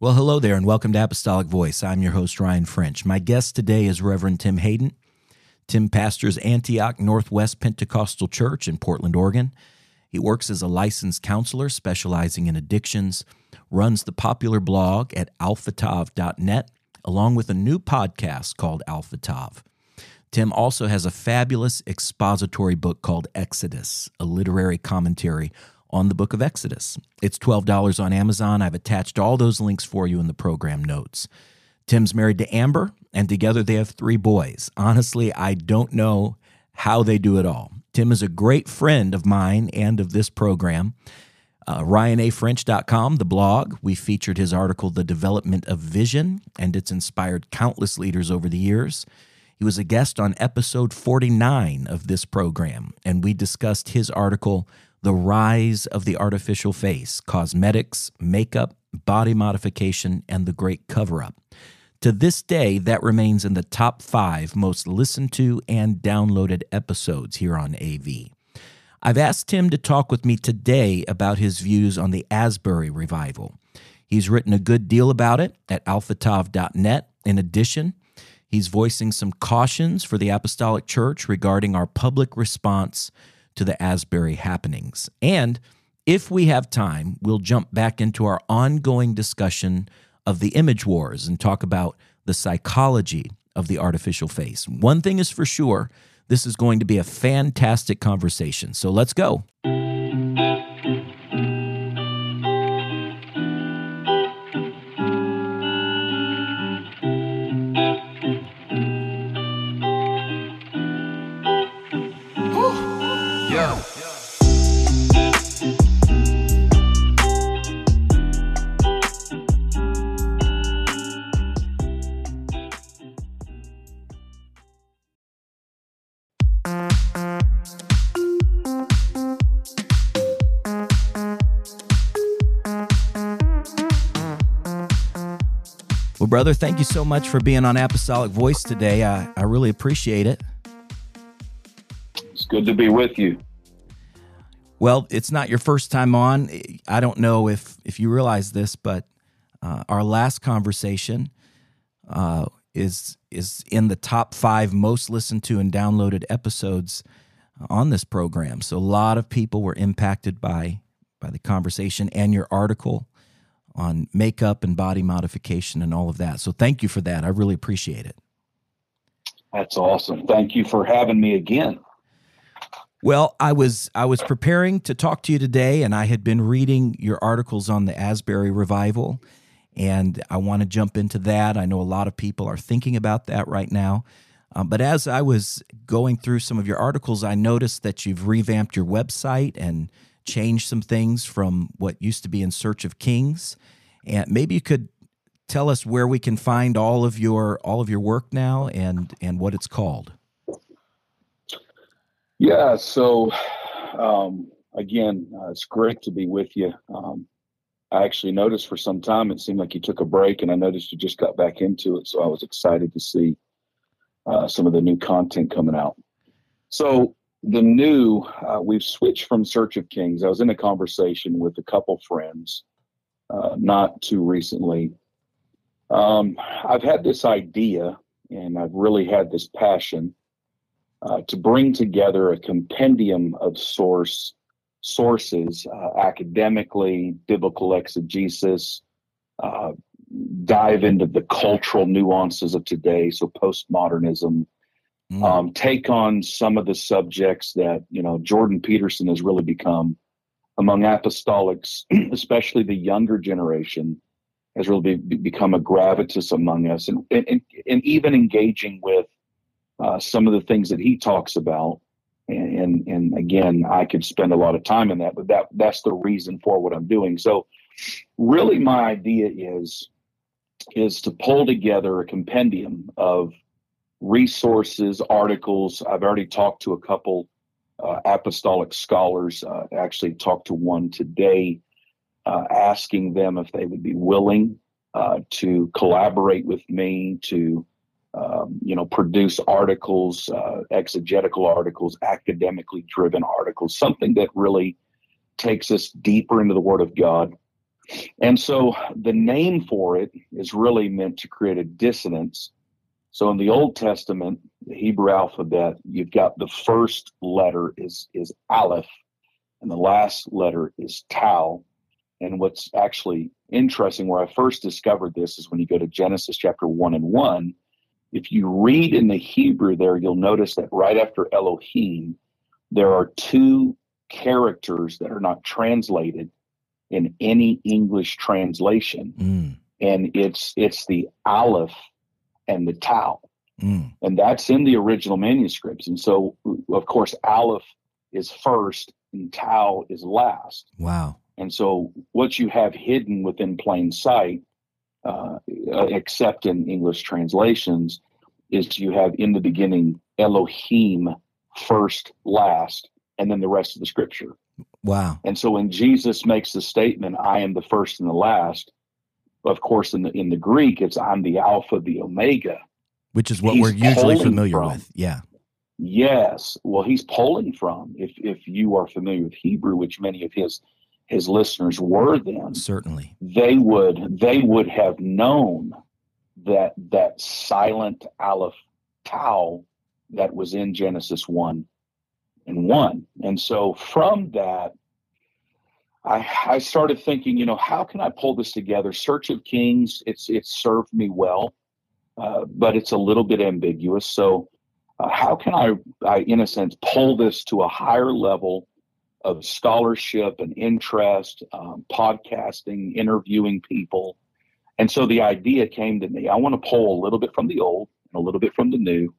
Well, hello there, and welcome to Apostolic Voice. I'm your host, Ryan French. My guest today is Reverend Tim Hayden. Tim pastors Antioch Northwest Pentecostal Church in Portland, Oregon. He works as a licensed counselor specializing in addictions, runs the popular blog at alphatav.net, along with a new podcast called Alpha Tav. Tim also has a fabulous expository book called Exodus, a literary commentary on the book of Exodus. It's $12 on Amazon. I've attached all those links for you in the program notes. Tim's married to Amber, and together they have three boys. Honestly, I don't know how they do it all. Tim is a great friend of mine and of this program. Uh, RyanAFrench.com, the blog, we featured his article, The Development of Vision, and it's inspired countless leaders over the years. He was a guest on episode 49 of this program, and we discussed his article, the rise of the artificial face, cosmetics, makeup, body modification, and the great cover up. To this day, that remains in the top five most listened to and downloaded episodes here on AV. I've asked Tim to talk with me today about his views on the Asbury revival. He's written a good deal about it at alphatav.net. In addition, he's voicing some cautions for the Apostolic Church regarding our public response to the Asbury happenings. And if we have time, we'll jump back into our ongoing discussion of the image wars and talk about the psychology of the artificial face. One thing is for sure this is going to be a fantastic conversation. So let's go. Brother, thank you so much for being on Apostolic Voice today. I, I really appreciate it. It's good to be with you. Well, it's not your first time on. I don't know if if you realize this, but uh, our last conversation uh, is is in the top five most listened to and downloaded episodes on this program. So a lot of people were impacted by by the conversation and your article on makeup and body modification and all of that. So thank you for that. I really appreciate it. That's awesome. Thank you for having me again. Well, I was I was preparing to talk to you today and I had been reading your articles on the Asbury revival and I want to jump into that. I know a lot of people are thinking about that right now. Um, but as I was going through some of your articles, I noticed that you've revamped your website and changed some things from what used to be in Search of Kings. And maybe you could tell us where we can find all of your all of your work now and and what it's called. Yeah. So um, again, uh, it's great to be with you. Um, I actually noticed for some time it seemed like you took a break, and I noticed you just got back into it. So I was excited to see uh, some of the new content coming out. So the new, uh, we've switched from Search of Kings. I was in a conversation with a couple friends uh, not too recently. Um, I've had this idea, and I've really had this passion uh, to bring together a compendium of source sources, uh, academically, biblical exegesis, uh, dive into the cultural nuances of today, so postmodernism, mm. um, take on some of the subjects that you know Jordan Peterson has really become among apostolics, especially the younger generation, has really be, become a gravitas among us, and and, and even engaging with uh, some of the things that he talks about. And, and and again, I could spend a lot of time in that, but that that's the reason for what I'm doing. So, really, my idea is is to pull together a compendium of resources, articles. I've already talked to a couple uh, apostolic scholars. Uh, actually, talked to one today, uh, asking them if they would be willing uh, to collaborate with me to, um, you know, produce articles, uh, exegetical articles, academically driven articles, something that really takes us deeper into the Word of God. And so the name for it is really meant to create a dissonance. So in the Old Testament, the Hebrew alphabet, you've got the first letter is is Aleph, and the last letter is Tau. And what's actually interesting, where I first discovered this, is when you go to Genesis chapter one and one. If you read in the Hebrew there, you'll notice that right after Elohim, there are two characters that are not translated in any English translation, Mm, and it's it's the Aleph and the Tau, mm, and that's in the original manuscripts. And so, of course, Aleph is first and Tau is last. wow. And so, what you have hidden within plain sight, uh, except in English translations, is you have in the beginning Elohim first, last, and then the rest of the scripture. Wow. And so when Jesus makes the statement, I am the first and the last, of course, in the in the Greek, it's I'm the Alpha, the Omega. Which is what He's we're usually familiar from- with. Yeah. Yes. Well, he's pulling from, if if you are familiar with Hebrew, which many of his his listeners were then, Certainly. they would they would have known that that silent aleph tau that was in Genesis one and one, and so from that, I I started thinking, you know, how can I pull this together? Search of Kings, it's it's served me well, uh, but it's a little bit ambiguous. So, uh, how can I, I, in a sense, pull this to a higher level? of scholarship and interest, um, podcasting, interviewing people. And so the idea came to me I want to pull a little bit from the old and a little bit from the new.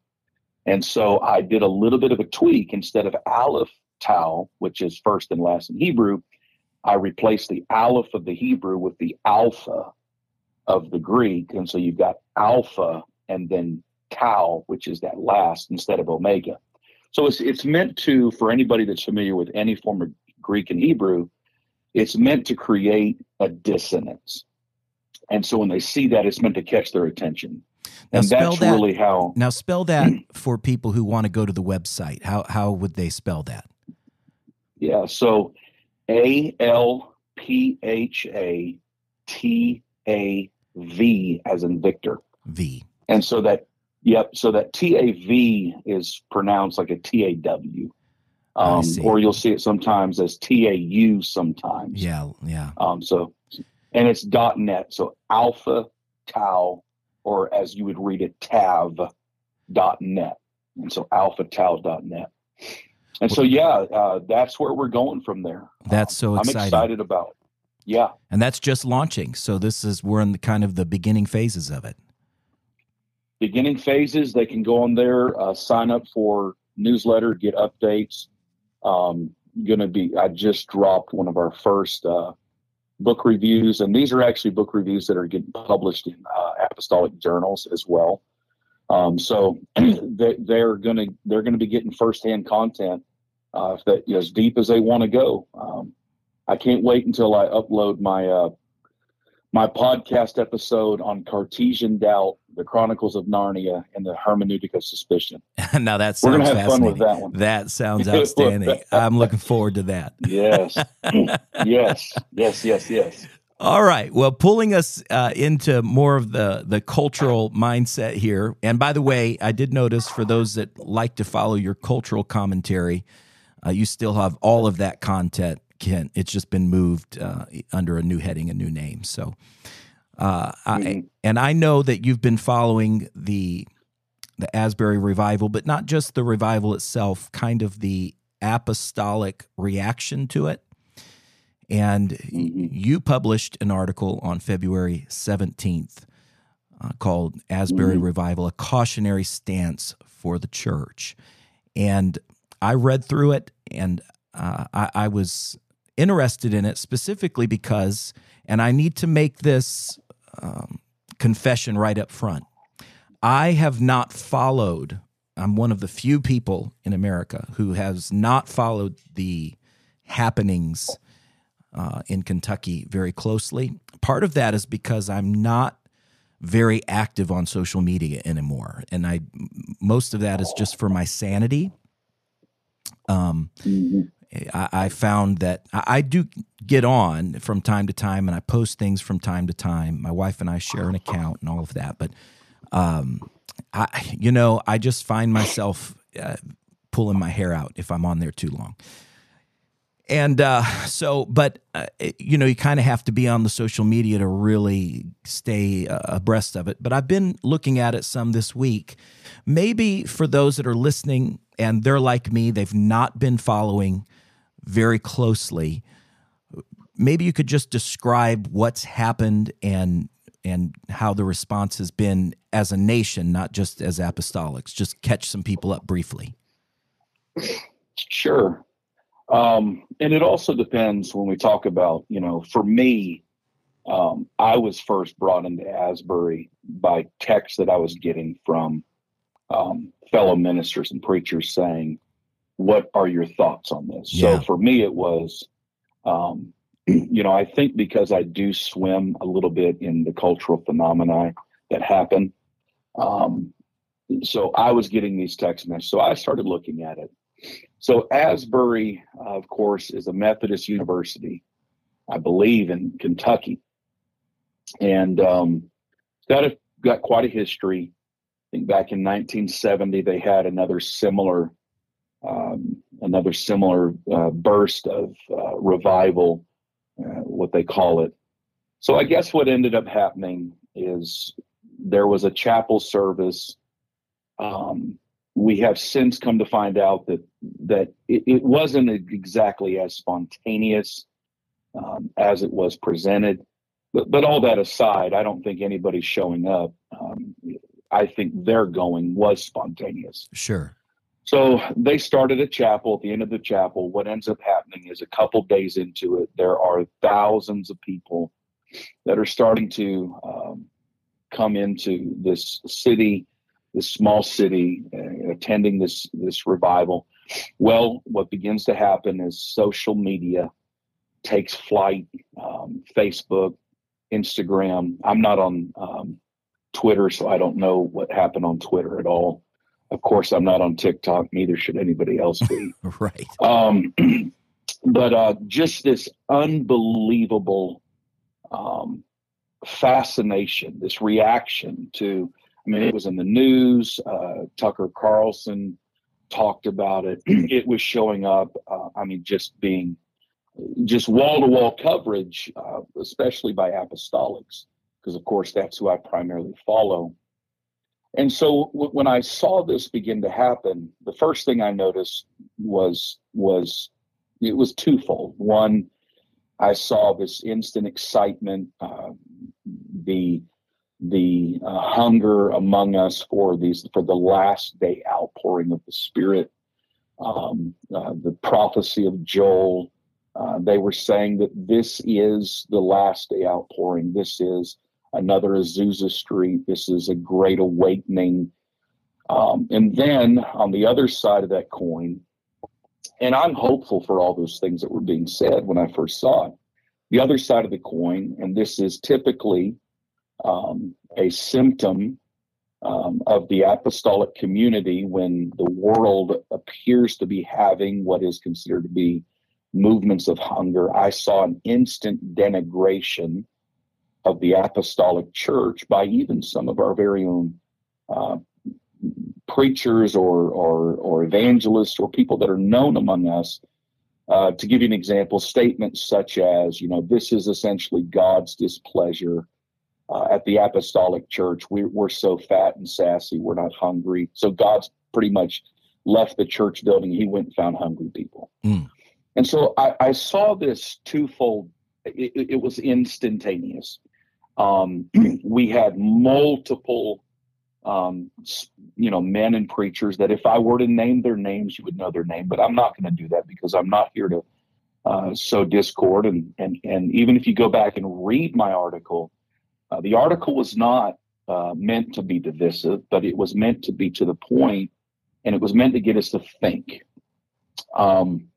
And so I did a little bit of a tweak instead of Aleph Tau, which is first and last in Hebrew. I replaced the Aleph of the Hebrew with the Alpha of the Greek. And so you've got Alpha and then Tau, which is that last instead of Omega. So it's it's meant to for anybody that's familiar with any form of Greek and Hebrew, it's meant to create a dissonance. And so when they see that, it's meant to catch their attention. Now and spell that's that. really how Now spell that for people who want to go to the website. How how would they spell that? yeah. So A L P H A T A V as in Victor. V. And so that yep, so that T A V is pronounced like a T A W. Um, or you'll see it sometimes as T A U sometimes. Yeah, yeah. Um, so, and it's dot .net. So alpha tau, or as you would read it, tav dot .net. And so alpha tau dot .net. And so, yeah, uh, that's where we're going from there. That's so I'm excited about. Yeah. And that's just launching. So this is we're in the kind of the beginning phases of it. Beginning phases, they can go on there, uh, sign up for newsletter, get updates. Um, going to be, I just dropped one of our first uh, book reviews, and these are actually book reviews that are getting published in uh, apostolic journals as well. Um, so they, they're going to they're going to be getting firsthand content uh, if that as deep as they want to go. Um, I can't wait until I upload my uh, my podcast episode on Cartesian doubt, the Chronicles of Narnia, and the hermeneutic of suspicion. now that We're sounds going to have fun fascinating. with that one. That sounds outstanding. I'm looking forward to that. Yes, yes, yes, yes, yes. All right. Well, pulling us uh, into more of the the cultural mindset here. And by the way, I did notice for those that like to follow your cultural commentary, uh, you still have all of that content. Kent. It's just been moved uh, under a new heading, a new name. So, uh, I, Mhm. and I know that you've been following the the Asbury revival, but not just the revival itself, kind of the apostolic reaction to it. And Mhm. you published an article on February 17th uh, called Asbury Mhm. Revival, a cautionary stance for the church. And I read through it and uh, I, I was interested in it specifically because, and I need to make this um, confession right up front. I have not followed, I'm one of the few people in America who has not followed the happenings uh, in Kentucky very closely. Part of that is because I'm not very active on social media anymore, and I most of that is just for my sanity. Um, Mhm. I, I found that I, I do get on from time to time, and I post things from time to time. My wife and I share an account and all of that, but um, I, you know, I just find myself uh, pulling my hair out if I'm on there too long. And uh, so, but uh, you know, you kind of have to be on the social media to really stay uh, abreast of it. But I've been looking at it some this week. Maybe for those that are listening and they're like me, they've not been following very closely. Maybe you could just describe what's happened and and how the response has been as a nation, not just as apostolics. Just catch some people up briefly. Sure. Um, and it also depends when we talk about, you know, for me, um, I was first brought into Asbury by texts that I was getting from um, fellow ministers and preachers saying, What are your thoughts on this? Yeah. So for me, it was, um, you know, I think because I do swim a little bit in the cultural phenomena that happen. Um, so I was getting these text messages. So I started looking at it. So Asbury, uh, of course, is a Methodist university, I believe, in Kentucky, and um, got a, got quite a history. I think back in 1970 they had another similar um, another similar uh, burst of uh, revival, uh, what they call it. So I guess what ended up happening is there was a chapel service. Um, we have since come to find out that that it, it wasn't exactly as spontaneous um, as it was presented. But, but all that aside, I don't think anybody's showing up. Um, I think their going was spontaneous. Sure. So they started a chapel. At the end of the chapel, what ends up happening is a couple days into it, there are thousands of people that are starting to um, come into this city this small city uh, attending this this revival. Well what begins to happen is social media takes flight um, facebook instagram. I'm not on um, twitter so i don't know what happened on twitter at all. Of course i'm not on tiktok neither should anybody else be. Right. Um, but uh, just this unbelievable um, fascination this reaction to I mean, it was in the news. Uh, Tucker Carlson talked about it. it was showing up. Uh, I mean, just being just wall to wall coverage, uh, especially by apostolics, because of course that's who I primarily follow. And so w- when I saw this begin to happen, the first thing I noticed was was it was twofold. One, I saw this instant excitement, uh, the the uh, hunger among us for these for the last day outpouring of the Spirit. Um, uh, the prophecy of Joel. Uh, they were saying that this is the last day outpouring. This is another Azusa Street. This is a great awakening. Um, and then on the other side of that coin, and I'm hopeful for all those things that were being said when I first saw it. The other side of the coin, and this is typically um, a symptom um, of the apostolic community when the world appears to be having what is considered to be movements of hunger. I saw an instant denigration of the apostolic church by even some of our very own uh, preachers or, or, or evangelists or people that are known among us. Uh, to give you an example, statements such as, you know, this is essentially God's displeasure uh, at the apostolic church. We, we're so fat and sassy we're not hungry. So god's pretty much left the church building. He went and found hungry people. Mm. and so I, I, saw this twofold. It, it was instantaneous. Um, we had multiple um, you know men and preachers that if i were to name their names you would know their name. But i'm not going to do that because i'm not here to uh, sow discord. And, and and even if you go back and read my article uh, the article was not uh, meant to be divisive, but it was meant to be to the point, and it was meant to get us to think. Um,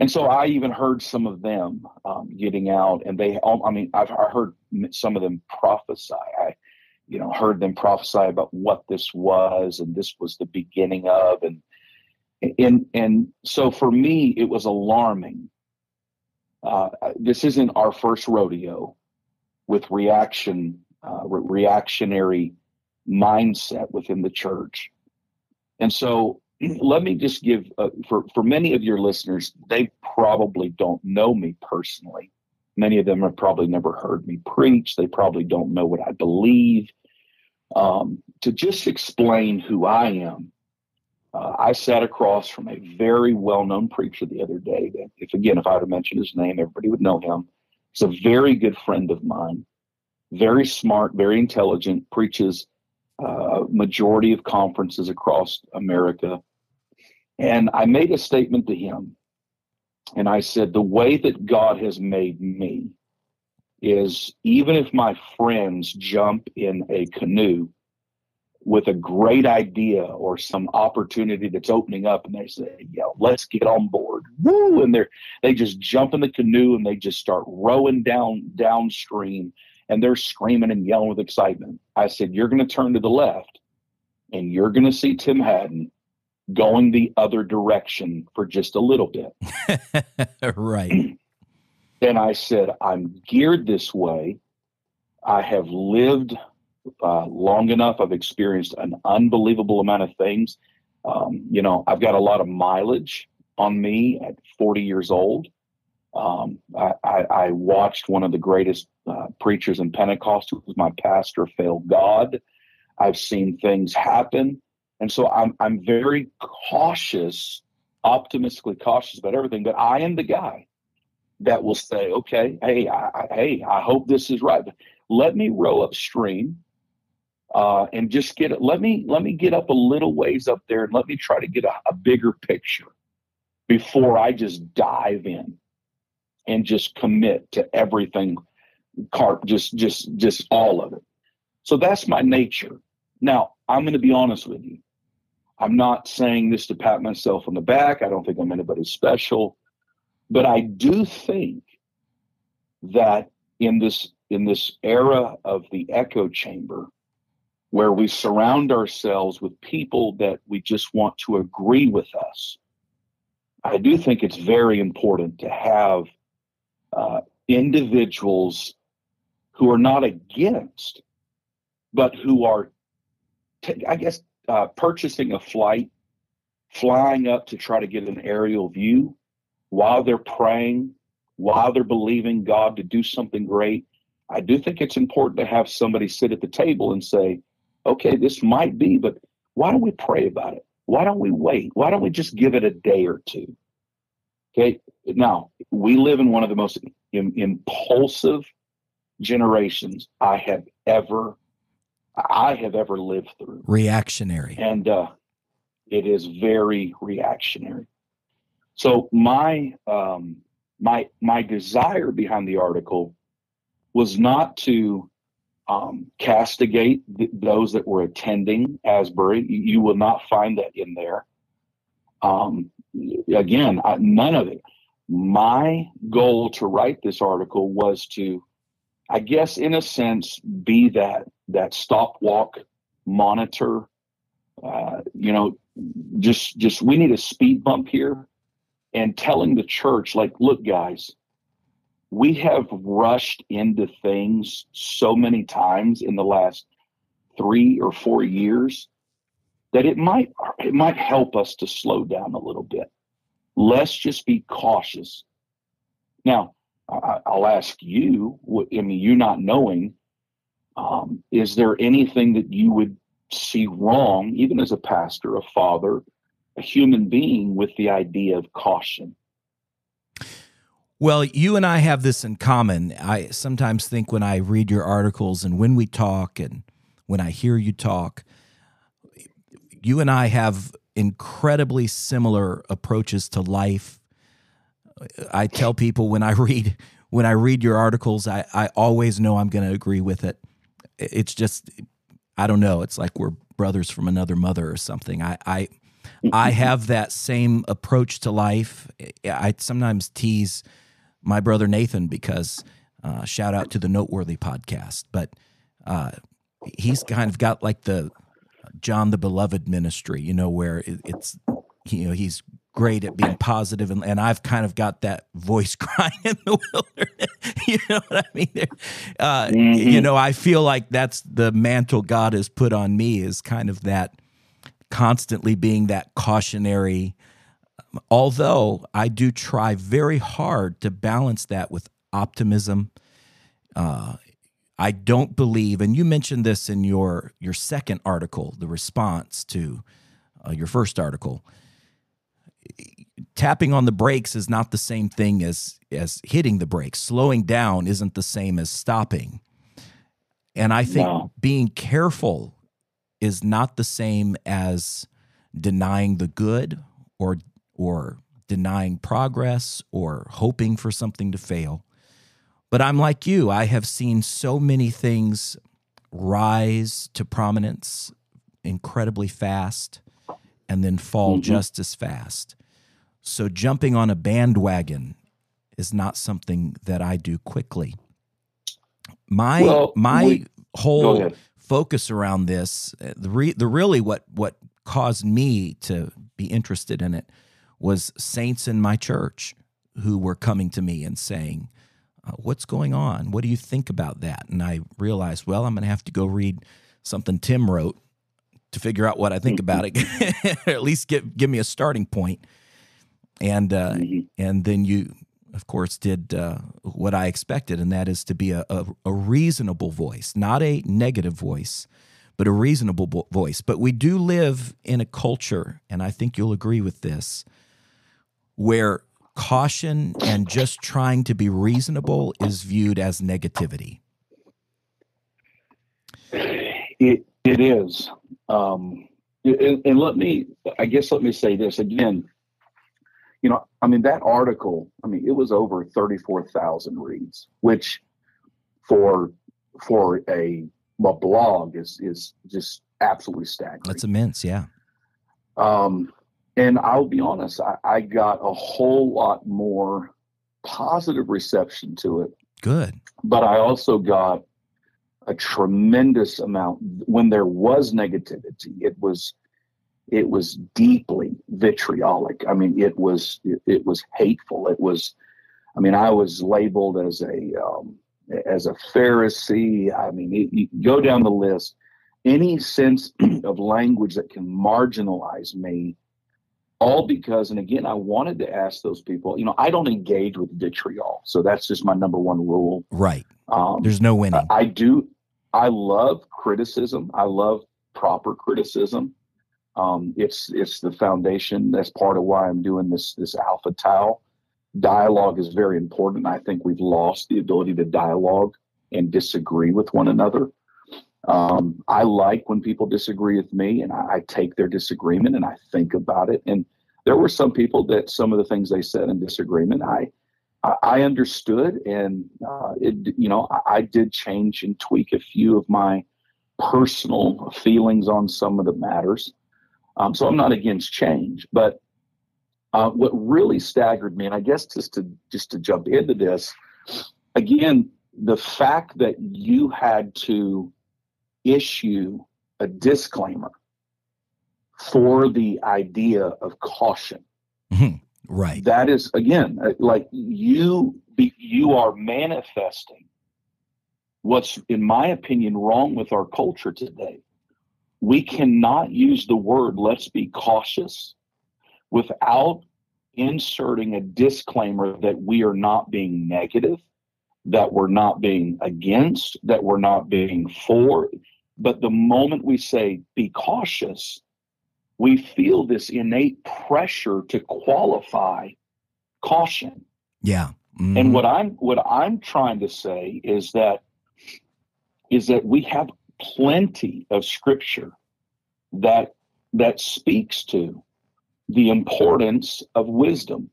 and so I even heard some of them um, getting out, and they, I mean, I've I heard some of them prophesy. I, you know, heard them prophesy about what this was, and this was the beginning of, and and and so for me it was alarming uh, this isn't our first rodeo with reaction uh, re- reactionary mindset within the church and so let me just give uh, for for many of your listeners they probably don't know me personally many of them have probably never heard me preach they probably don't know what i believe um, to just explain who i am uh, I sat across from a very well-known preacher the other day. That, if again, if I were to mention his name, everybody would know him. He's a very good friend of mine. Very smart, very intelligent. Preaches uh, majority of conferences across America. And I made a statement to him, and I said, "The way that God has made me is even if my friends jump in a canoe." With a great idea or some opportunity that's opening up and they say, yeah, let's get on board. Woo! And they're they just jump in the canoe and they just start rowing down downstream and they're screaming and yelling with excitement. I said, You're gonna turn to the left and you're gonna see Tim Haddon going the other direction for just a little bit. right. and I said, I'm geared this way. I have lived uh, long enough. I've experienced an unbelievable amount of things. Um, you know, I've got a lot of mileage on me at 40 years old. Um, I, I, watched one of the greatest uh, preachers in Pentecost, who was my pastor, fail God. I've seen things happen. And so I'm, I'm very cautious, optimistically cautious about everything, but I am the guy that will say, okay, hey, I, I, hey, I hope this is right. Let me row upstream uh, and just get it. Let me let me get up a little ways up there and let me try to get a, a bigger picture before I just dive in and just commit to everything. Carp, just just just all of it. So that's my nature. Now I'm going to be honest with you. I'm not saying this to pat myself on the back. I don't think I'm anybody special, but I do think that in this in this era of the echo chamber, where we surround ourselves with people that we just want to agree with us. I do think it's very important to have uh, individuals who are not against, but who are, t- I guess, uh, purchasing a flight, flying up to try to get an aerial view while they're praying, while they're believing God to do something great. I do think it's important to have somebody sit at the table and say, okay, this might be, but why don't we pray about it? Why don't we wait? Why don't we just give it a day or two? Okay. Now, we live in one of the most Im- impulsive generations I have ever I have ever lived through. Reactionary. And uh, it is very reactionary. So my um, my my desire behind the article was not to um, castigate th- those that were attending Asbury. You will not find that in there. Um, again, I, none of it. My goal to write this article was to, I guess, in a sense, be that that stop walk monitor. Uh, you know, just just we need a speed bump here, and telling the church, like, look, guys, we have rushed into things so many times in the last three or four years that it might it might help us to slow down a little bit. Let's just be cautious. Now, I'll ask you. I mean, you not knowing, um, is there anything that you would see wrong, even as a pastor, a father, a human being, with the idea of caution? Well, you and I have this in common. I sometimes think when I read your articles and when we talk and when I hear you talk, you and I have incredibly similar approaches to life. I tell people when I read when I read your articles, I, I always know I'm going to agree with it. It's just I don't know. It's like we're brothers from another mother or something. I I I have that same approach to life. I sometimes tease my brother Nathan because uh, shout out to the Noteworthy podcast. But uh, he's kind of got like the John the Beloved ministry, you know, where it, it's you know he's great at being positive and, and I've kind of got that voice crying in the wilderness. you know what I mean? Uh, mm-hmm. You know, I feel like that's the mantle God has put on me is kind of that constantly being that cautionary. Although I do try very hard to balance that with optimism. Uh, I don't believe, and you mentioned this in your your second article, the response to uh, your first article tapping on the brakes is not the same thing as as hitting the brakes. Slowing down isn't the same as stopping. And I think no. being careful is not the same as denying the good or or denying progress or hoping for something to fail. But I'm like you, I have seen so many things rise to prominence incredibly fast and then fall mm-hmm. just as fast. So jumping on a bandwagon is not something that I do quickly. My well, my we, whole focus around this, uh, the re, the really what what caused me to be interested in it was saints in my church who were coming to me and saying, uh, "What's going on? What do you think about that?" And I realized, well, I'm going to have to go read something Tim wrote to figure out what I think about it, at least give give me a starting point. and uh, mm-hmm. and then you of course did uh, what I expected, and that is to be a, a, a, reasonable voice, not a negative voice, but a reasonable bo- voice. But we do live in a culture, and I think you'll agree with this, where caution and just trying to be reasonable is viewed as negativity. It it is, um, and, and let me, I guess, let me say this again you know, I mean, that article, I mean, it was over 34,000 reads, which for, for a, a blog is, is just absolutely staggering. That's immense. Yeah. Um, and I'll be honest, I, I got a whole lot more positive reception to it. Good. But I also got a tremendous amount when there was negativity. It was it was deeply vitriolic. I mean, it was it, it was hateful. It was, I mean, I was labeled as a um, as a Pharisee. I mean, it, you go down the list. Any sense of language that can marginalize me, all because, and again, I wanted to ask those people. You know, I don't engage with vitriol, so that's just my number one rule. Right. Um, There's no winning. I, I do. I love criticism. I love proper criticism. Um, it's it's the foundation. That's part of why I'm doing this this Alpha Tau. Dialogue is very important. I think we've lost the ability to dialogue and disagree with one another. Um, I like when people disagree with me, and I, I, take their disagreement and I think about it. And there were some people that some of the things they said in disagreement, I I understood, and uh, it you know I, I did change and tweak a few of my personal feelings on some of the matters. Um, so I'm not against change, but uh, what really staggered me, and I guess just to just to jump into this, again, the fact that you had to issue a disclaimer for the idea of caution. Mm-hmm. Right. That is again uh, like you you are manifesting what's in my opinion wrong with our culture today we cannot use the word let's be cautious without inserting a disclaimer that we are not being negative, that we're not being against, that we're not being for. But the moment we say be cautious, we feel this innate pressure to qualify caution. Yeah. Mm-hmm. And what I'm what I'm trying to say is that is that we have plenty of scripture that that speaks to the importance of wisdom.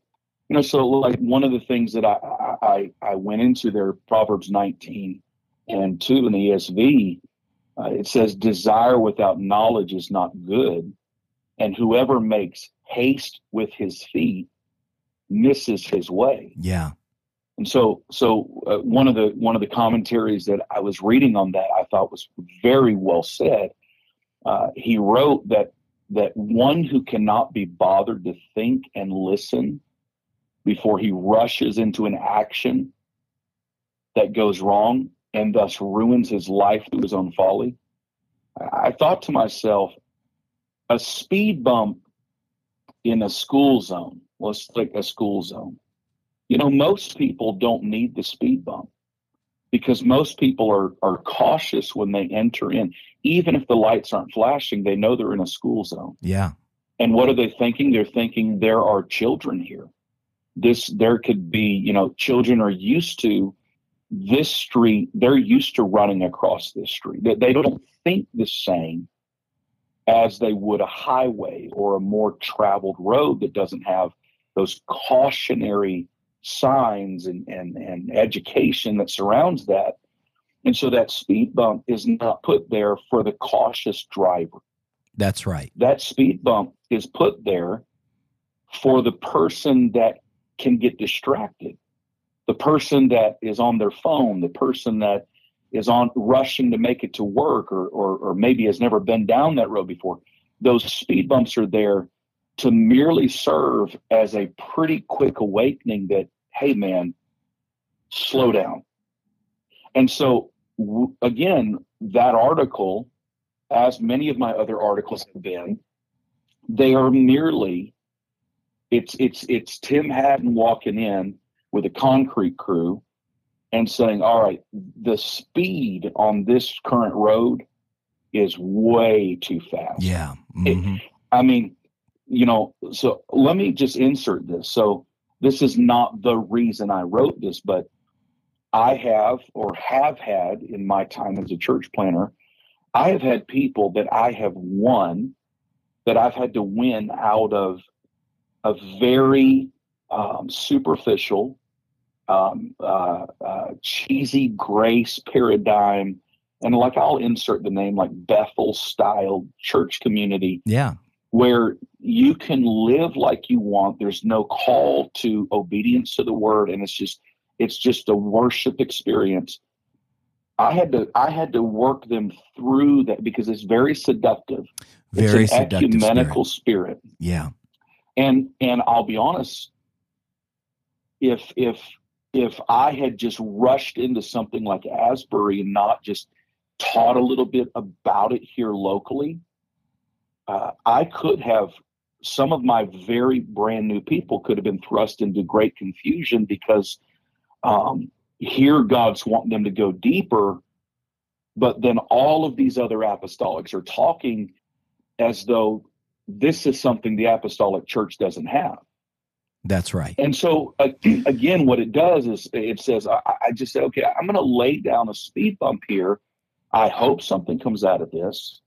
You know, so like one of the things that I I, I went into there, Proverbs 19 and 2 in the ESV, uh, it says, Desire without knowledge is not good, and whoever makes haste with his feet misses his way. Yeah. And so, so uh, one of the one of the commentaries that I was reading on that I thought was very well said. Uh, he wrote that that one who cannot be bothered to think and listen before he rushes into an action that goes wrong and thus ruins his life through his own folly. I thought to myself, a speed bump in a school zone, let's take a school zone. You know, most people don't need the speed bump because most people are, are cautious when they enter in. Even if the lights aren't flashing, they know they're in a school zone. Yeah. And what are they thinking? They're thinking there are children here. This, there could be, you know, children are used to this street, they're used to running across this street. They, they don't think the same as they would a highway or a more traveled road that doesn't have those cautionary signs and, and, and education that surrounds that. And so that speed bump is not put there for the cautious driver. That's right. That speed bump is put there for the person that can get distracted, the person that is on their phone, the person that is on rushing to make it to work or, or, or maybe has never been down that road before. Those speed bumps are there to merely serve as a pretty quick awakening that, hey, man, slow down. And so, w- again, that article, as many of my other articles have been, they are merely it's it's it's Tim Hadden walking in with a concrete crew and saying, "All right, the speed on this current road is way too fast." Yeah. Mm-hmm. It, I mean, you know, so let me just insert this. So this is not the reason I wrote this, but I have or have had in my time as a church planter, I have had people that I have won that I've had to win out of a very um, superficial, um, uh, uh, cheesy grace paradigm. And like I'll insert the name like Bethel style church community. Yeah where you can live like you want. There's no call to obedience to the word, and it's just it's just a worship experience. I had to I had to work them through that because it's very seductive. Very it's an seductive ecumenical spirit. spirit. Yeah. And and I'll be honest, if if if I had just rushed into something like Asbury and not just taught a little bit about it here locally, uh, I could have some of my very brand new people could have been thrust into great confusion because um, here God's wanting them to go deeper, but then all of these other apostolics are talking as though this is something the apostolic church doesn't have. That's right. And so, uh, again, what it does is it says, I, I just say, okay, I'm going to lay down a speed bump here. I hope something comes out of this.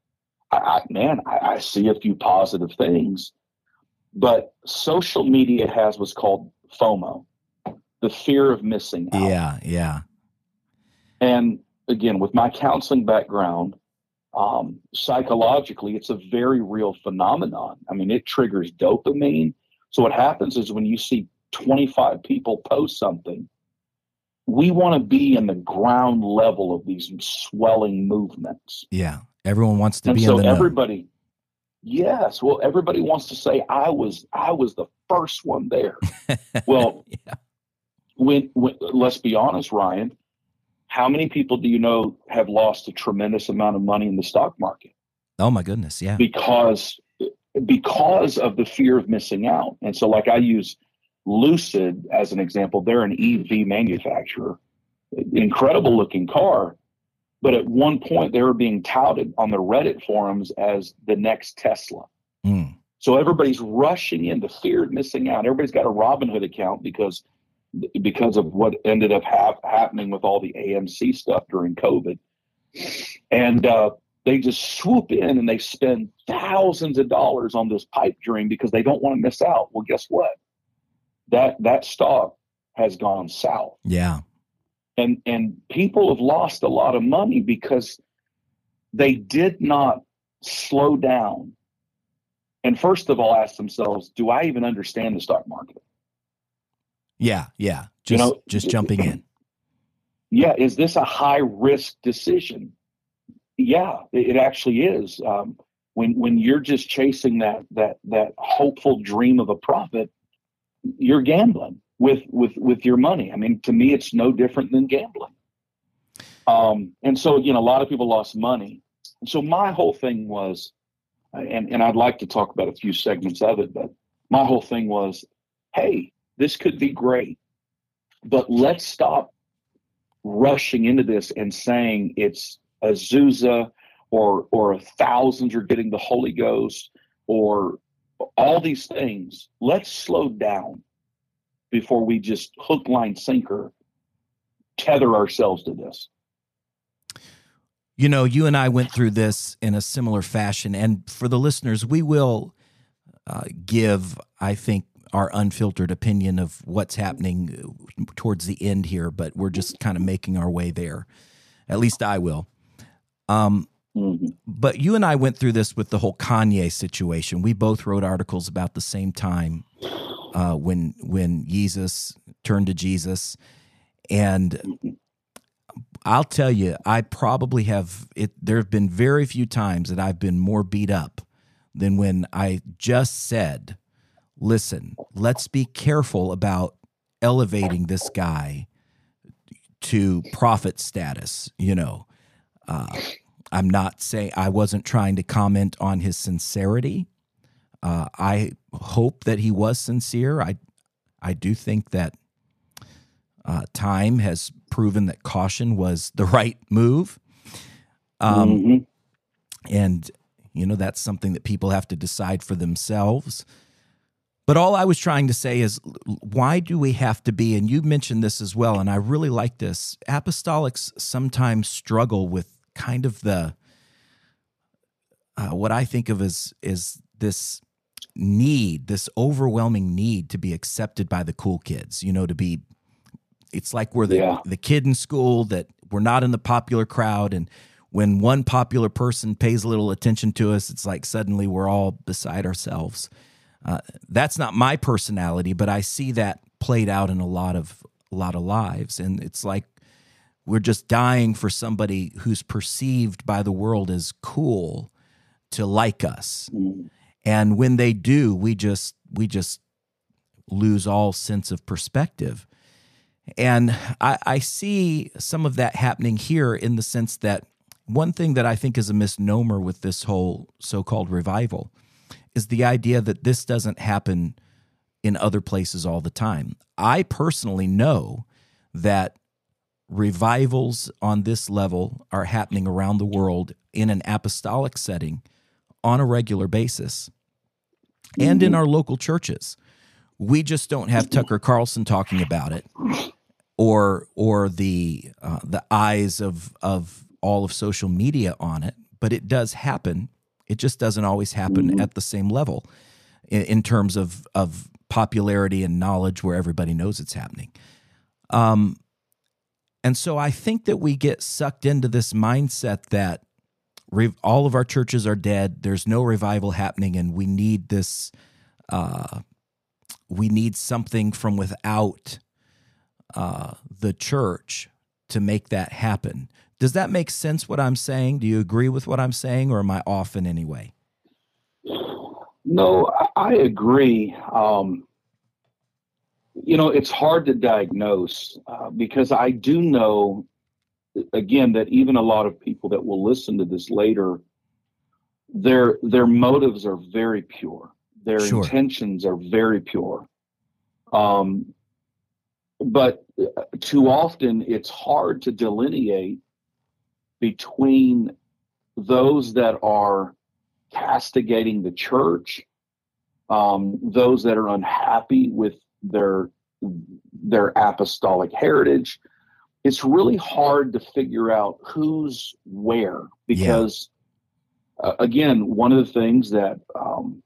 I, I man, I, I see a few positive things, but social media has what's called FOMO, the fear of missing out. Yeah, yeah. And again, with my counseling background, um, psychologically, it's a very real phenomenon. I mean, it triggers dopamine. So what happens is when you see 25 people post something, we want to be in the ground level of these swelling movements. Yeah. Everyone wants to and be so in the everybody, know. yes, well, everybody wants to say I was I was the first one there. well, yeah. when, when let's be honest, Ryan, how many people do you know have lost a tremendous amount of money in the stock market? Oh my goodness, yeah. Because because of the fear of missing out. And so like I use Lucid as an example, they're an EV manufacturer. Incredible looking car, but at one point, they were being touted on the Reddit forums as the next Tesla. Mm. So everybody's rushing into fear of missing out. Everybody's got a Robinhood account because because of what ended up ha- happening with all the AMC stuff during COVID, and uh, they just swoop in and they spend thousands of dollars on this pipe dream because they don't want to miss out. Well, guess what? That that stock has gone south. Yeah and and people have lost a lot of money because they did not slow down and first of all ask themselves do i even understand the stock market yeah yeah just you know, just jumping in yeah is this a high risk decision yeah it actually is um, when when you're just chasing that that that hopeful dream of a profit, you're gambling with with with your money. I mean, to me, it's no different than gambling. Um, and so you know, a lot of people lost money. And so my whole thing was, and and I'd like to talk about a few segments of it, but my whole thing was, hey, this could be great, but let's stop rushing into this and saying it's Azusa or or thousands are getting the Holy Ghost or all these things. Let's slow down before we just hook, line, sinker tether ourselves to this. You know, you and I went through this in a similar fashion, and for the listeners, we will uh, give, I think, our unfiltered opinion of what's happening towards the end here, but we're just kind of making our way there. At least I will. Um, mm-hmm. But you and I went through this with the whole Kanye situation. We both wrote articles about the same time uh, when when Yeezus turned to Jesus, and I'll tell you, I probably have it. There have been very few times that I've been more beat up than when I just said listen, let's be careful about elevating this guy to prophet status. You know, uh, I'm not saying I wasn't trying to comment on his sincerity. Uh, I hope that he was sincere. I, I do think that uh, time has proven that caution was the right move. Um, mm-hmm. And, you know, that's something that people have to decide for themselves. But all I was trying to say is why do we have to be, and you mentioned this as well, and I really like this. Apostolics sometimes struggle with kind of the uh, what I think of as is this need, this overwhelming need to be accepted by the cool kids, you know, to be it's like we're the yeah. the kid in school that we're not in the popular crowd and when one popular person pays a little attention to us, it's like suddenly we're all beside ourselves. Uh, that's not my personality, but I see that played out in a lot of a lot of lives, and it's like we're just dying for somebody who's perceived by the world as cool to like us. Mm. And when they do, we just we just lose all sense of perspective. And I, I see some of that happening here in the sense that one thing that I think is a misnomer with this whole so-called revival is the idea that this doesn't happen in other places all the time. I personally know that revivals on this level are happening around the world in an apostolic setting on a regular basis and in mm-hmm. our local churches. We just don't have Tucker Carlson talking about it or or the uh, the eyes of of all of social media on it, but it does happen it just doesn't always happen mm-hmm. at the same level in, in, terms of of popularity and knowledge where everybody knows it's happening. Um, and so I think that we get sucked into this mindset that all of our churches are dead. There's no revival happening, and we need this. Uh, we need something from without uh, the church to make that happen. Does that make sense what I'm saying? Do you agree with what I'm saying, or am I off in any way? No, I agree. Um, you know, it's hard to diagnose uh, because I do know, again, that even a lot of people that will listen to this later, their their motives are very pure. Their sure. intentions are very pure. Um, but uh, too often, it's hard to delineate between those that are castigating the church, um, those that are unhappy with their their apostolic heritage. It's really hard to figure out who's where because, yeah. uh, again, one of the things that um,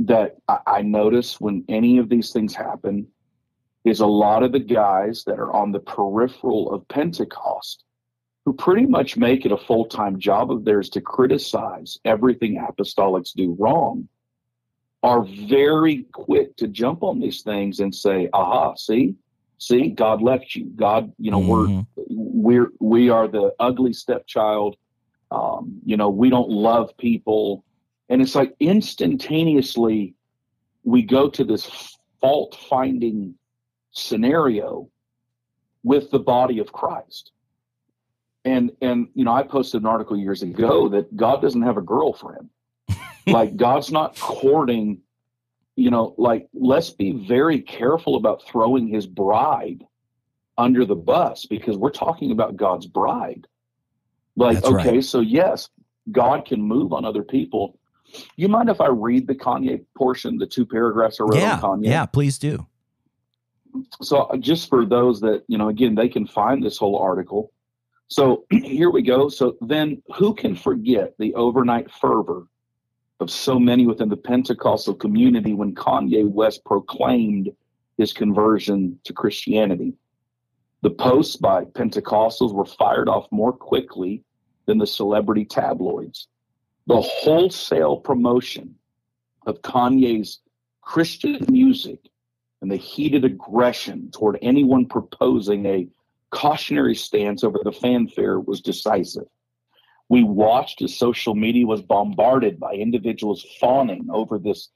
that I, I notice when any of these things happen is a lot of the guys that are on the peripheral of Pentecost who pretty much make it a full time job of theirs to criticize everything apostolics do wrong, are very quick to jump on these things and say, aha, see, see, God left you. God, you know, mm-hmm. we're, we're, we are the ugly stepchild. Um, you know, we don't love people. And it's like instantaneously we go to this fault finding scenario with the body of Christ. And and you know, I posted an article years ago that God doesn't have a girlfriend. Like God's not courting, you know, like let's be very careful about throwing his bride under the bus because we're talking about God's bride. Like, That's okay, right. so yes, God can move on other people. You mind if I read the Kanye portion, the two paragraphs I wrote yeah, on Kanye? Yeah, please do. So, uh, just for those that, you know, again, they can find this whole article. So, here we go. So, then who can forget the overnight fervor of so many within the Pentecostal community when Kanye West proclaimed his conversion to Christianity? The posts by Pentecostals were fired off more quickly than the celebrity tabloids. The wholesale promotion of Kanye's Christian music and the heated aggression toward anyone proposing a cautionary stance over the fanfare was decisive. We watched as social media was bombarded by individuals fawning over this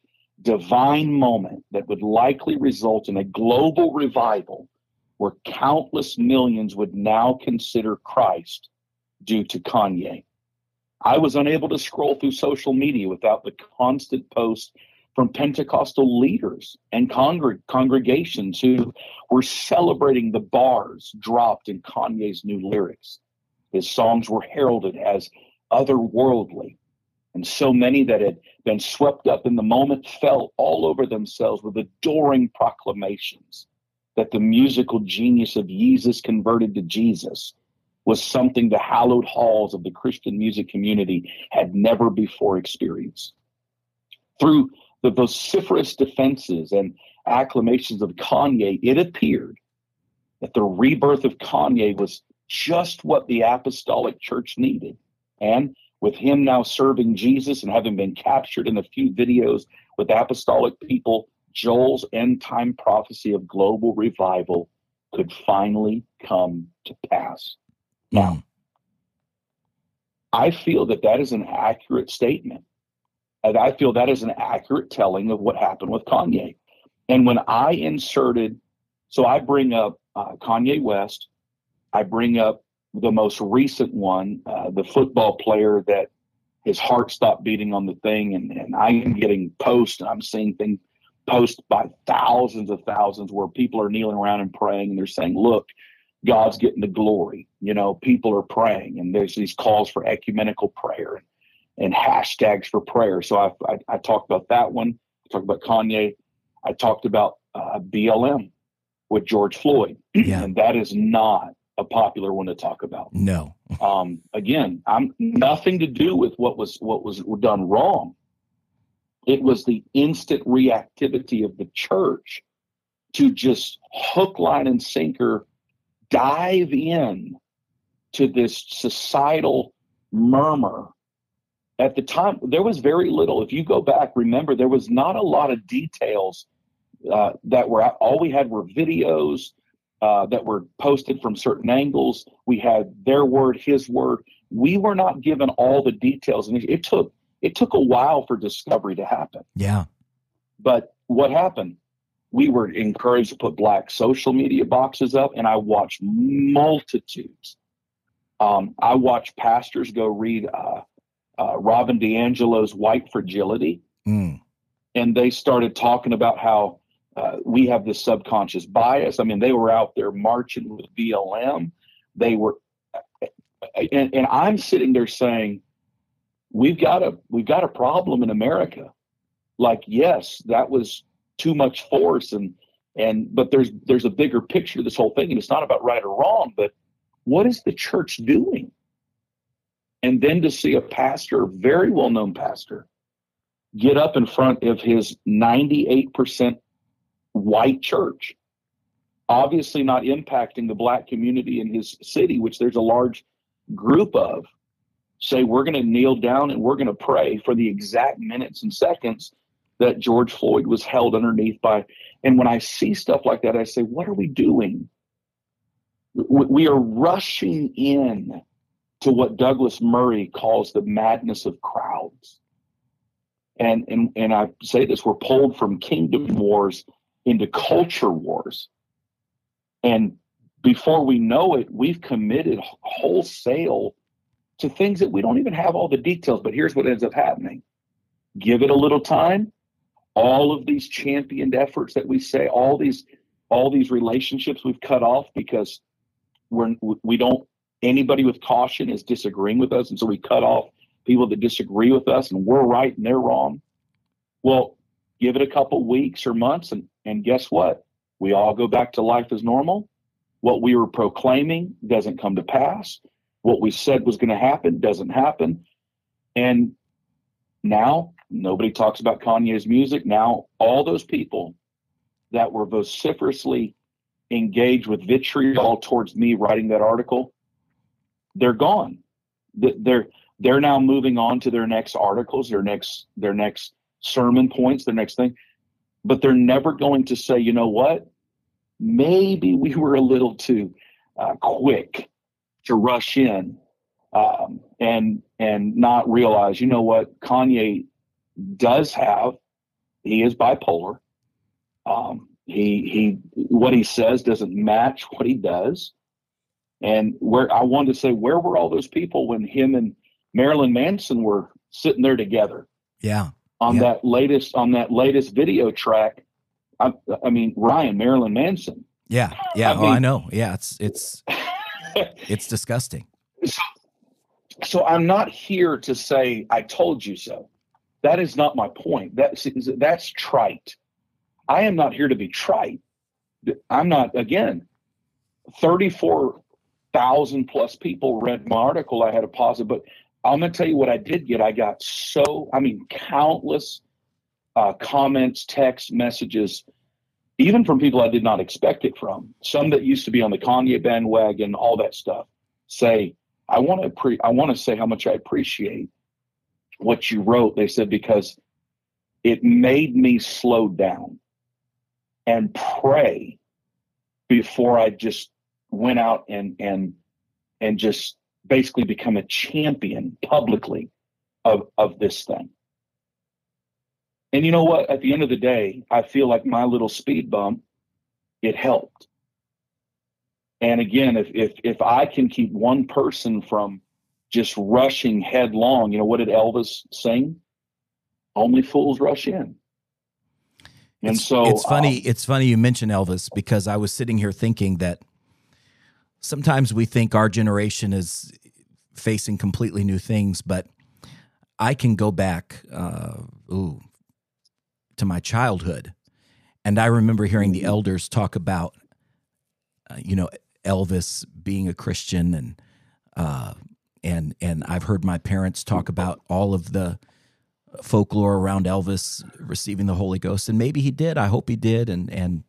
divine moment that would likely result in a global revival where countless millions would now consider Christ due to Kanye. I was unable to scroll through social media without the constant posts from Pentecostal leaders and congreg- congregations who were celebrating the bars dropped in Kanye's new lyrics. His songs were heralded as otherworldly, and so many that had been swept up in the moment fell all over themselves with adoring proclamations that the musical genius of Yeezus converted to Jesus was something the hallowed halls of the Christian music community had never before experienced. Through the vociferous defenses and acclamations of Kanye, it appeared that the rebirth of Kanye was just what the apostolic church needed. And with him now serving Jesus and having been captured in a few videos with apostolic people, Joel's end time prophecy of global revival could finally come to pass. Now, mm. I feel that that is an accurate statement. And I feel that is an accurate telling of what happened with Kanye. And when I inserted, so I bring up uh, Kanye West, I bring up the most recent one, uh, the football player that his heart stopped beating on the thing, and, and I'm getting posts, and I'm seeing things post by thousands of thousands where people are kneeling around and praying and they're saying, look, God's getting the glory. You know, people are praying and there's these calls for ecumenical prayer and, and hashtags for prayer. So I, I, I, talked about that one. I talked about Kanye. I talked about uh, BLM with George Floyd. Yeah. And that is not a popular one to talk about. No. um, again, I'm nothing to do with what was what was done wrong. It was the instant reactivity of the church to just hook, line, and sinker dive in to this societal murmur. At the time, there was very little. If you go back, remember, there was not a lot of details uh, that were all we had were videos uh, that were posted from certain angles. We had their word, his word. We were not given all the details, and it took it took a while for discovery to happen. Yeah. But what happened? We were encouraged to put black social media boxes up, and I watched multitudes. Um, I watched pastors go read uh, uh, Robin DiAngelo's White Fragility, mm. and they started talking about how uh, we have this subconscious bias. I mean, they were out there marching with BLM. They were, and, and I'm sitting there saying, we've got a we've got a problem in America. Like, yes, that was too much force and and but there's there's a bigger picture to this whole thing, and it's not about right or wrong, but what is the church doing? And then to see a pastor, very well known pastor, get up in front of his 98% white church, obviously not impacting the black community in his city, which there's a large group of, say we're going to kneel down and we're going to pray for the exact minutes and seconds that George Floyd was held underneath by. And when I see stuff like that, I say, what are we doing? We are rushing in to what Douglas Murray calls the madness of crowds. And, and, and I say this, we're pulled from kingdom wars into culture wars. And before we know it, we've committed wholesale to things that we don't even have all the details. But here's what ends up happening give it a little time. All of these championed efforts that we say, all these all these relationships we've cut off because we're we don't anybody with caution is disagreeing with us, and so we cut off people that disagree with us, and we're right and they're wrong. Well, give it a couple weeks or months, and and guess what? We all go back to life as normal. What we were proclaiming doesn't come to pass. What we said was going to happen doesn't happen. And now nobody talks about Kanye's music. Now all those people that were vociferously engaged with vitriol towards me writing that article, they're gone. They're they're now moving on to their next articles, their next their next sermon points, their next thing. But they're never going to say, you know what? Maybe we were a little too uh, quick to rush in um, and and not realize, you know what, Kanye does have. He is bipolar. Um, he he what he says doesn't match what he does. And where I wanted to say, where were all those people when him and Marilyn Manson were sitting there together? Yeah. On yeah. that latest on that latest video track, I, I mean Ryan Marilyn Manson. Yeah, yeah. I oh, mean, I know. Yeah, it's it's it's disgusting. So, so I'm not here to say I told you so. That is not my point. That's that's trite. I am not here to be trite. I'm not, again, 34,000 plus people read my article. I had a positive, but I'm going to tell you what I did get. I got so, I mean, countless uh, comments, text messages, even from people I did not expect it from. Some that used to be on the Kanye bandwagon, all that stuff. Say, I want to pre- I want to say how much I appreciate what you wrote. They said because it made me slow down and pray before I just went out and and and just basically become a champion publicly of of this thing. And you know what? At the end of the day, I feel like my little speed bump, it helped. And again, if if if I can keep one person from just rushing headlong, you know, what did Elvis sing? Only fools rush in. And it's, so it's funny. Um, it's funny you mention Elvis because I was sitting here thinking that sometimes we think our generation is facing completely new things, but I can go back uh, ooh, to my childhood, and I remember hearing the mm-hmm. elders talk about, uh, you know, Elvis being a Christian, and uh, and and I've heard my parents talk about all of the folklore around Elvis receiving the Holy Ghost, and maybe he did. I hope he did, and and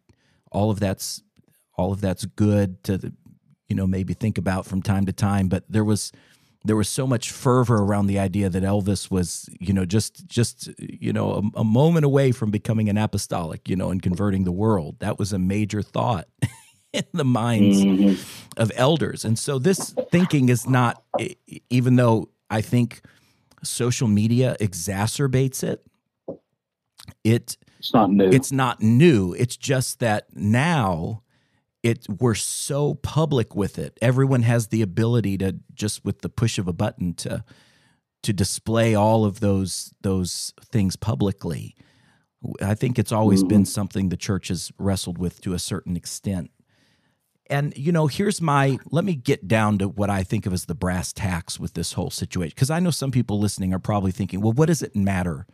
all of that's all of that's good to you know maybe think about from time to time. But there was there was so much fervor around the idea that Elvis was you know just just you know a, a moment away from becoming an apostolic, you know, and converting the world. That was a major thought. in the minds mm-hmm. of elders. And so this thinking is not, even though I think social media exacerbates it. It it's not new. It's not new. It's just that now it we're so public with it. Everyone has the ability to just with the push of a button to to display all of those those things publicly. I think it's always mm-hmm. been something the church has wrestled with to a certain extent. And, you know, here's my let me get down to what I think of as the brass tacks with this whole situation. Because I know some people listening are probably thinking, well, what does it matter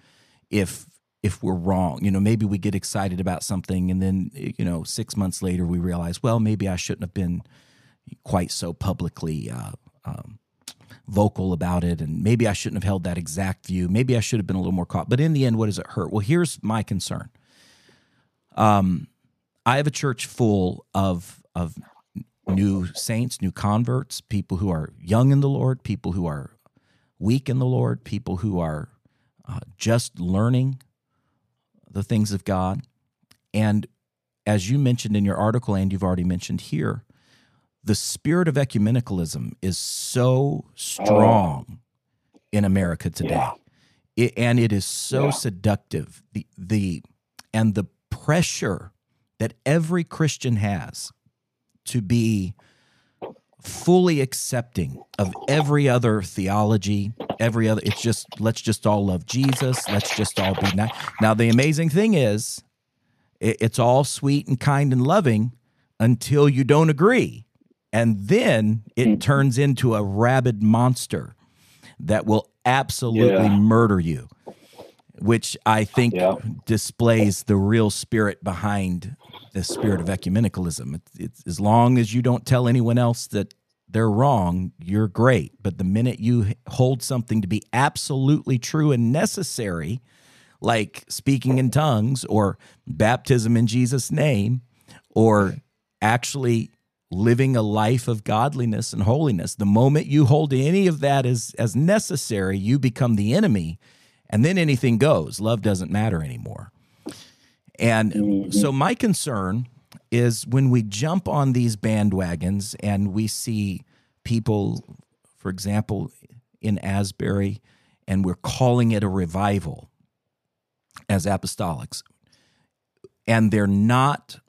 if if we're wrong? You know, maybe we get excited about something and then, you know, six months later we realize, well, maybe I shouldn't have been quite so publicly uh, um, vocal about it. And maybe I shouldn't have held that exact view. Maybe I should have been a little more caught. But in the end, what does it hurt? Well, here's my concern. Um, I have a church full of of new saints, new converts, people who are young in the Lord, people who are weak in the Lord, people who are uh, just learning the things of God. And as you mentioned in your article, and you've already mentioned here, the spirit of ecumenicalism is so strong oh. in America today. Yeah. it, and it is so yeah. seductive. The the and the pressure that every Christian has to be fully accepting of every other theology, every other. It's just let's just all love Jesus. Let's just all be nice. Now the amazing thing is, it, it's all sweet and kind and loving until you don't agree, and then it mm. turns into a rabid monster that will absolutely yeah. murder you. Which I think yeah. displays the real spirit behind the spirit of ecumenicalism. It's, it's, as long as you don't tell anyone else that they're wrong, you're great. But the minute you hold something to be absolutely true and necessary, like speaking in tongues or baptism in Jesus' name, or actually living a life of godliness and holiness, the moment you hold any of that as, as necessary, you become the enemy. And then anything goes. Love doesn't matter anymore. And mm-hmm. so my concern is when we jump on these bandwagons and we see people, for example, in Asbury, and we're calling it a revival as apostolics, and they're not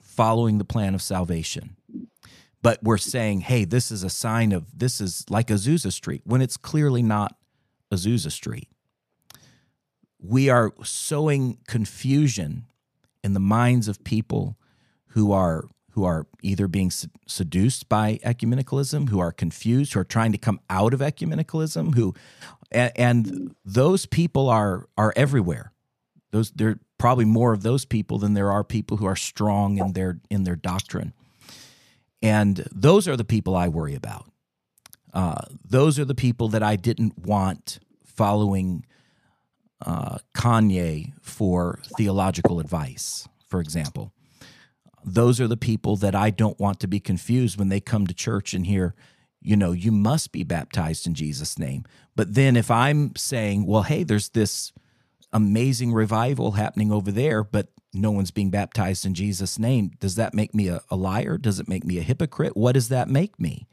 following the plan of salvation. But we're saying, hey, this is a sign of this is like Azusa Street when it's clearly not Azusa Street we are sowing confusion in the minds of people who are who are either being seduced by ecumenicalism, who are confused, who are trying to come out of ecumenicalism, who and, and those people are are everywhere. Those there are probably more of those people than there are people who are strong in their in their doctrine. And those are the people I worry about. Uh, those are the people that I didn't want following uh, Kanye for theological advice, for example. Those are the people that I don't want to be confused when they come to church and hear, you know, you must be baptized in Jesus' name. But then if I'm saying, well, hey, there's this amazing revival happening over there, but no one's being baptized in Jesus' name, does that make me a, a liar? Does it make me a hypocrite? What does that make me?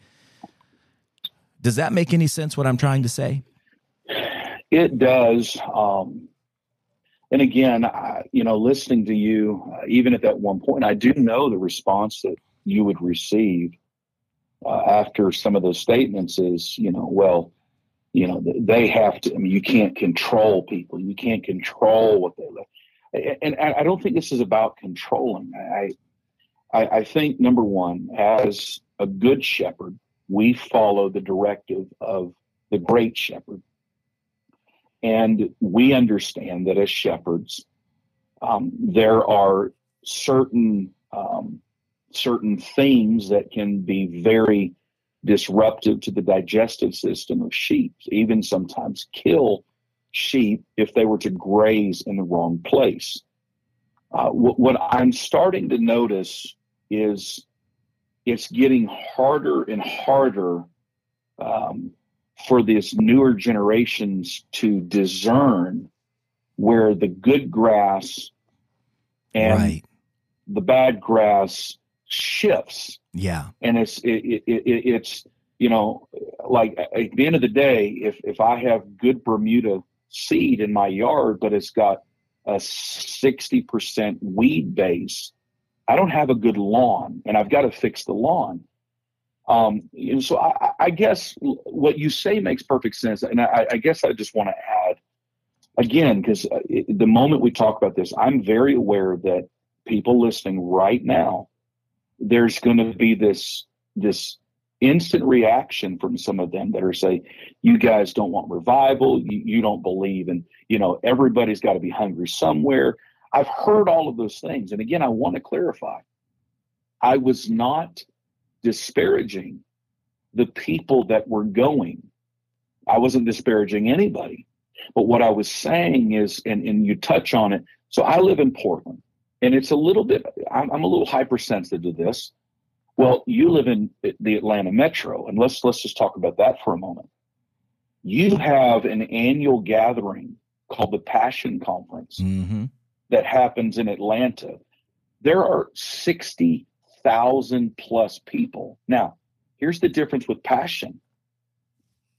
Does that make any sense what I'm trying to say? It does. Um, and again, I, you know, listening to you, uh, even at that one point, I do know the response that you would receive uh, after some of those statements is, you know, well, you know, they have to. I mean, you can't control people. You can't control what they live. And I don't think this is about controlling. I, I, I think number one, as a good shepherd, we follow the directive of the great shepherd and we understand that as shepherds, um, there are certain um, certain things that can be very disruptive to the digestive system of sheep, even sometimes kill sheep if they were to graze in the wrong place. Uh, what, what I'm starting to notice is it's getting harder and harder um, for these newer generations to discern where the good grass and right. the bad grass shifts. Yeah, and it's it, it, it, it's you know like at the end of the day, if if I have good Bermuda seed in my yard, but it's got a sixty percent weed base, I don't have a good lawn, and I've got to fix the lawn. Um, and so I, I, guess what you say makes perfect sense. And I, I guess I just want to add again, because uh, the moment we talk about this, I'm very aware that people listening right now, there's going to be this, this instant reaction from some of them that are saying, you guys don't want revival. You, you don't believe in, you know, everybody's got to be hungry somewhere. I've heard all of those things. And again, I want to clarify. I was not disparaging the people that were going. I wasn't disparaging anybody. But what I was saying is, and, and you touch on it. So I live in Portland, and it's a little bit, I'm, I'm a little hypersensitive to this. Well, you live in the Atlanta metro, and let's let's just talk about that for a moment. You have an annual gathering called the Passion Conference mm-hmm. that happens in Atlanta. There are 60 thousand plus people. Now, here's the difference with passion.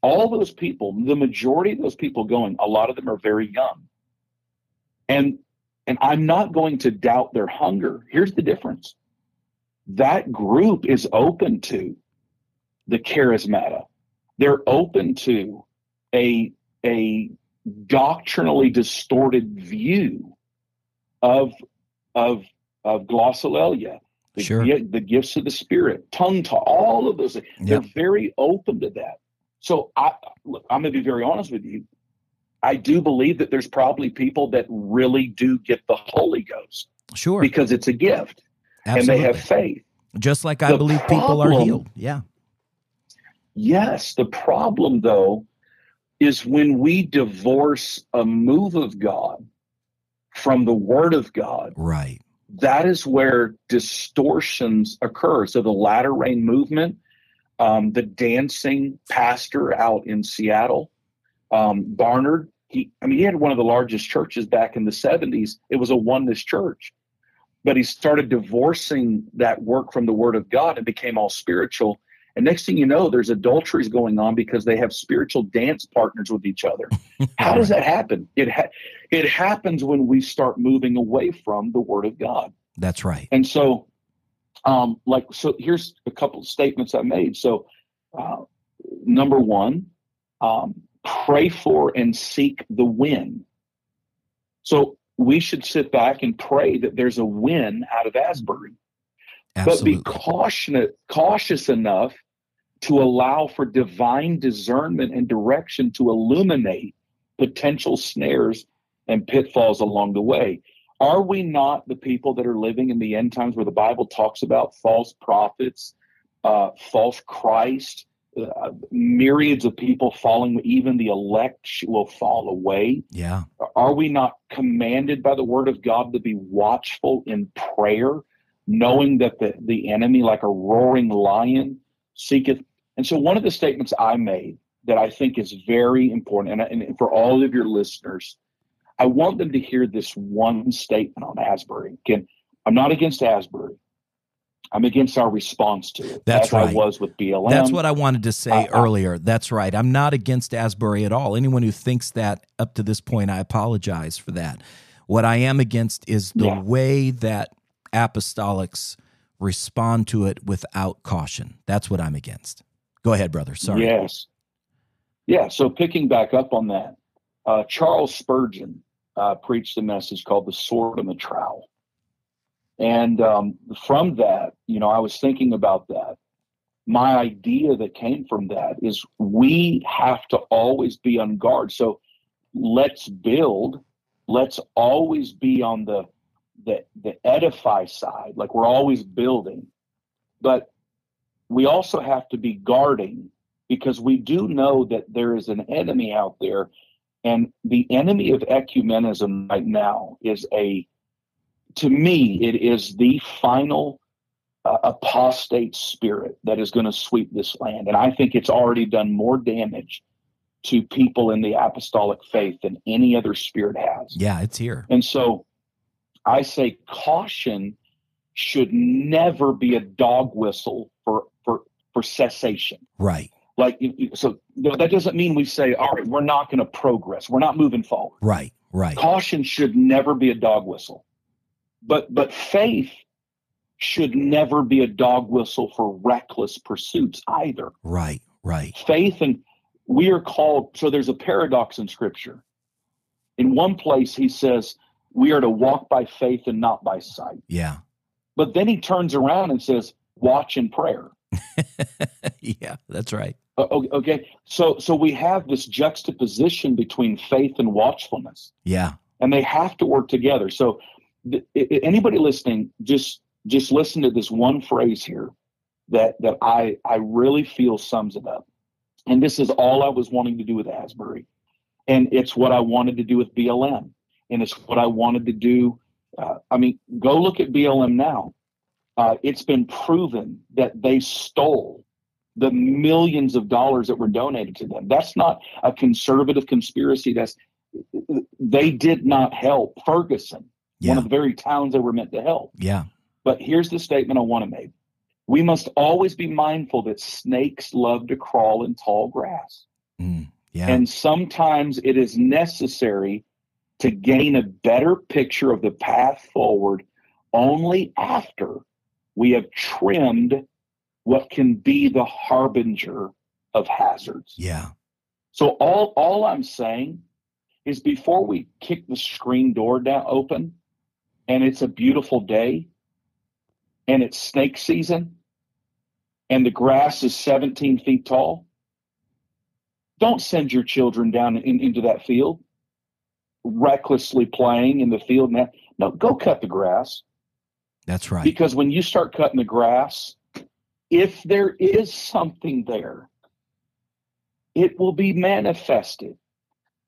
all those people, the majority of those people going, a lot of them are very young. And and I'm not going to doubt their hunger. Here's the difference. That group is open to the charismata. They're open to a a doctrinally distorted view of of of glossolalia, the, Sure. the gifts of the spirit, tongue talk, all of those. things. They're very open to that. So I look, I'm going to be very honest with you. I do believe that there's probably people that really do get the Holy Ghost Sure. because it's a gift and they have faith. Just like I The believe people are healed. Yeah. Yes, the problem though is when we divorce a move of God from the Word of God, Right. That is where distortions occur. So the latter rain movement, um, the dancing pastor out in Seattle, um, Barnett, he, I mean, he had one of the largest churches back in the 70s. It was a oneness church. But he started divorcing that work from the Word of God and became all spiritual. And next thing you know, there's adulteries going on because they have spiritual dance partners with each other. How does that happen? It ha- it happens when we start moving away from the Word of God. That's right. And so, um, like, so here's a couple of statements I made. So, uh, number one, um, pray for and seek the win. So we should sit back and pray that there's a win out of Asbury, Absolutely. but be cautious, cautious enough to allow for divine discernment and direction to illuminate potential snares and pitfalls along the way. Are we not the people that are living in the end times where the Bible talks about false prophets, uh, false Christ, uh, myriads of people falling, even the elect will fall away? yeah. Are we not commanded by the word of God to be watchful in prayer, knowing that the, the enemy, like a roaring lion, seeketh? And so, one of the statements I made that I think is very important, and, and for all of your listeners, I want them to hear this one statement on Asbury. Again, I'm not against Asbury. I'm against our response to it. That's as I right. was with BLM. That's what I wanted to say I- earlier. That's right. I'm not against Asbury at all. Anyone who thinks that up to this point, I apologize for that. What I am against is the Yeah. way that apostolics respond to it without caution. That's what I'm against. Go ahead, brother. Sorry. Yes. Yeah. So picking back up on that, uh, Charles Spurgeon uh, preached a message called "The Sword and the Trowel," and um, from that, you know, I was thinking about that. My idea that came from that is we have to always be on guard. So let's build. Let's always be on the the the edify side, like we're always building, but we also have to be guarding because we do know that there is an enemy out there and the enemy of ecumenism right now is a to me it is the final uh, apostate spirit that is going to sweep this land and i think it's already done more damage to people in the apostolic faith than any other spirit has Yeah, it's here. and so I say caution should never be a dog whistle for for for cessation. Right. Like so that doesn't mean we say, all right, we're not going to progress. We're not moving forward. Right. Right. Caution should never be a dog whistle. But but faith should never be a dog whistle for reckless pursuits either. Right. Right. Faith and we are called so there's a paradox in scripture. In one place he says we are to walk by faith and not by sight. Yeah. But then he turns around and says, "Watch in prayer." yeah, that's right. Okay, so so we have this juxtaposition between faith and watchfulness, Yeah. and they have to work together. So, th- anybody listening, just just listen to this one phrase here that that I I really feel sums it up. And this is all I was wanting to do with Asbury, and it's what I wanted to do with BLM, and it's what I wanted to do. Uh, I mean, go look at BLM now. Uh, it's been proven that they stole the millions of dollars that were donated to them. That's not a conservative conspiracy. That's they did not help Ferguson, one of the very towns they were meant to help. Yeah. But here's the statement I want to make. We must always be mindful that snakes love to crawl in tall grass. Mm, yeah. And sometimes it is necessary to gain a better picture of the path forward only after we have trimmed what can be the harbinger of hazards. Yeah. So all all I'm saying is before we kick the screen door down open and it's a beautiful day and it's snake season and the grass is 17 feet tall, don't send your children down in, into that field recklessly playing in the field. Now, no, go cut the grass. That's right. Because when you start cutting the grass, if there is something there, it will be manifested.